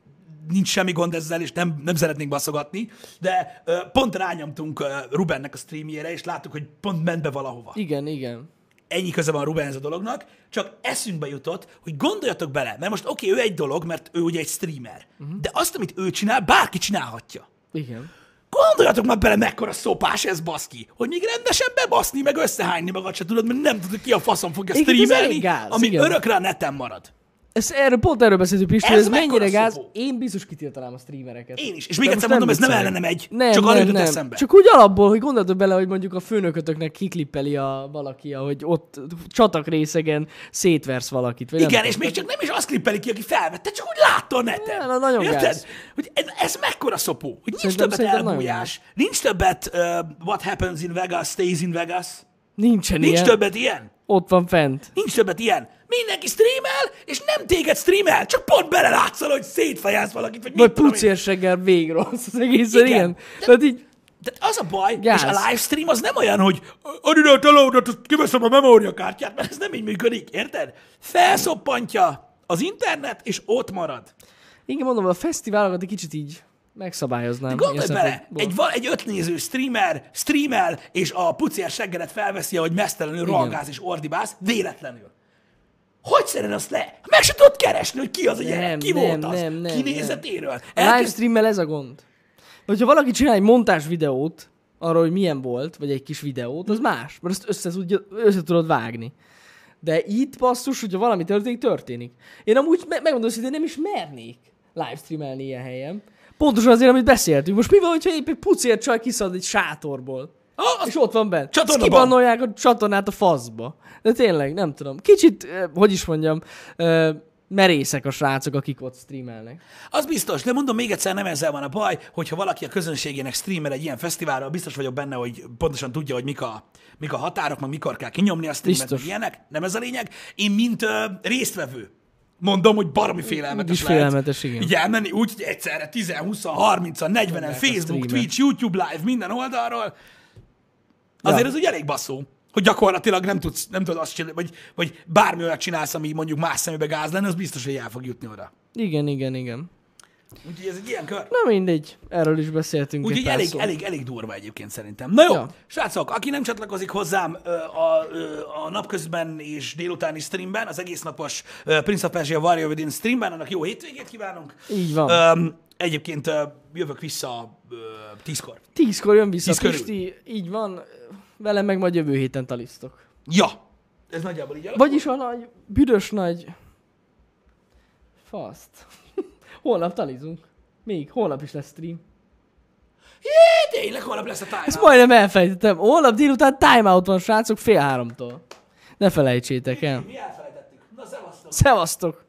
nincs semmi gond ezzel, és nem, nem szeretnénk baszogatni, de ö, pont rányomtunk ö, Rubennek a streamjére, és láttuk, hogy pont ment be valahova Igen, igen. Ennyi köze van Rubenhez a dolognak, csak eszünkbe jutott, hogy gondoljatok bele, mert most oké, okay, ő egy dolog, mert ő ugye egy streamer, uh-huh. de azt, amit ő csinál, bárki csinálhatja. Igen. Gondoljatok már bele, mekkora szopás ez baszki, hogy még rendesen bebaszni, meg összehányni magad se tudod, mert nem tudod, ki a faszom fogja ez streamelni, ami igen. örökre a neten marad. Ez, erről, pont erről beszéltünk, Pisti, Ez ez mennyire gáz. szopó. Én biztos kitiltanám a streamereket. Én is. És még egyszer mondom, ez nem viccelek. ellene megy, Nem, csak arra nem, nem. eszembe. Csak úgy alapból, hogy gondoltok bele, hogy mondjuk a főnökötöknek kiklippeli a valaki, hogy ott csatak részegen szétversz valakit. Vagy nem Igen, tudom. és még csak nem is azt klippeli ki, aki felvette, csak úgy látta a neten. Na, nagyon Érted? gáz. Hogy ez, ez mekkora szopó. Hogy nincs Szerintem- többet elbújás, nincs többet uh, what happens in Vegas stays in Vegas. Nincsen Nincs ilyen. többet ilyen. Ott van fent. Nincs többet ilyen. Mindenki streamel, és nem téged streamel, csak pont belelátszol, hogy szétfejelsz valakit, vagy, Vagy pucérseggel végrossz az egészen, Igen. igen. De- Tehát így, De az a baj, Gáz. és a livestream az nem olyan, hogy add ide a telódat, kiveszem a memóriakártyát, mert ez nem így működik, érted? Felszoppantja az internet, és ott marad. igen, mondom, a fesztiválokat egy kicsit így megszabályoznám. Gondolj ilyen bele, egy, val- egy ötnéző streamer streamel, és a pucér seggedet felveszi, ahogy mesztelenül rohangálsz és ordibálsz, véletlenül. Hogy szeren azt le? Meg se tudod keresni, hogy ki az a gyerek, Nem, ki nem, volt az, nem, nem, kinézetéről. A Elkezd... livestreammel ez a gond. Hogyha valaki csinál egy montás videót, arról, hogy milyen volt, vagy egy kis videót, az más, mert ezt össze, tudja, össze tudod vágni. De itt basszus, hogyha valami történik, történik. Én amúgy me- megmondom hogy nem is mernék livestreamelni ilyen helyen. Pontosan azért, amit beszéltünk. Most mi van, hogyha épp egy pucér csaj kiszad egy sátorból? Ah. És ott van bent. Csatornaban. Ezt kibannolják a csatornát a faszba. De tényleg, nem tudom. Kicsit, eh, hogy is mondjam, eh, merészek a srácok, akik ott streamelnek. Az biztos, de mondom még egyszer, nem ezzel van a baj, hogyha valaki a közönségének streamel egy ilyen fesztiválra, biztos vagyok benne, hogy pontosan tudja, hogy mik a, mik a határok, meg mikor kell kinyomni a streamet, Biztos. ilyenek, nem ez a lényeg. Én, mint ö, résztvevő, mondom, hogy baromi félelmetes Úgyis lehet. félelmetes, igen. Így elmenni úgy, hogy egyszerre 10, 20, 30, 40-en, a Facebook. Twitch, YouTube live, minden oldalról. Azért Ja. ez úgy elég basszó, hogy gyakorlatilag nem tudsz, nem tudod azt csinálni, vagy, vagy bármi olyat csinálsz, ami mondjuk más szemébe gáz lenne, az biztos, hogy el fog jutni oda. Igen, igen, igen. Úgyhogy ez egy ilyen kör. Na mindegy, erről is beszéltünk Úgyhogy elég, szót. elég, elég durva egyébként szerintem. Na jó, ja. Srácok, aki nem csatlakozik hozzám a, ö, a napközben és délutáni streamben, az egész napos Prince of Persia Warrior Within streamben, annak jó hétvégét kívánunk. Így van. Öm, egyébként jövök vissza ö, tízkor. Tízkor jön vissza Tíz. Pisti, így van. Velem meg majd jövő héten talisztok. Ja, ez nagyjából így alakul. Vagyis a nagy, büdös nagy... Faszt. Holnap talizunk. Még, holnap is lesz stream. Jé, tényleg holnap lesz a time. Ezt majdnem elfelejtettem. Holnap délután timeout van, srácok, fél háromtól. Ne felejtsétek el. Mi elfelejtettük. Na, szevasztok. Szevasztok!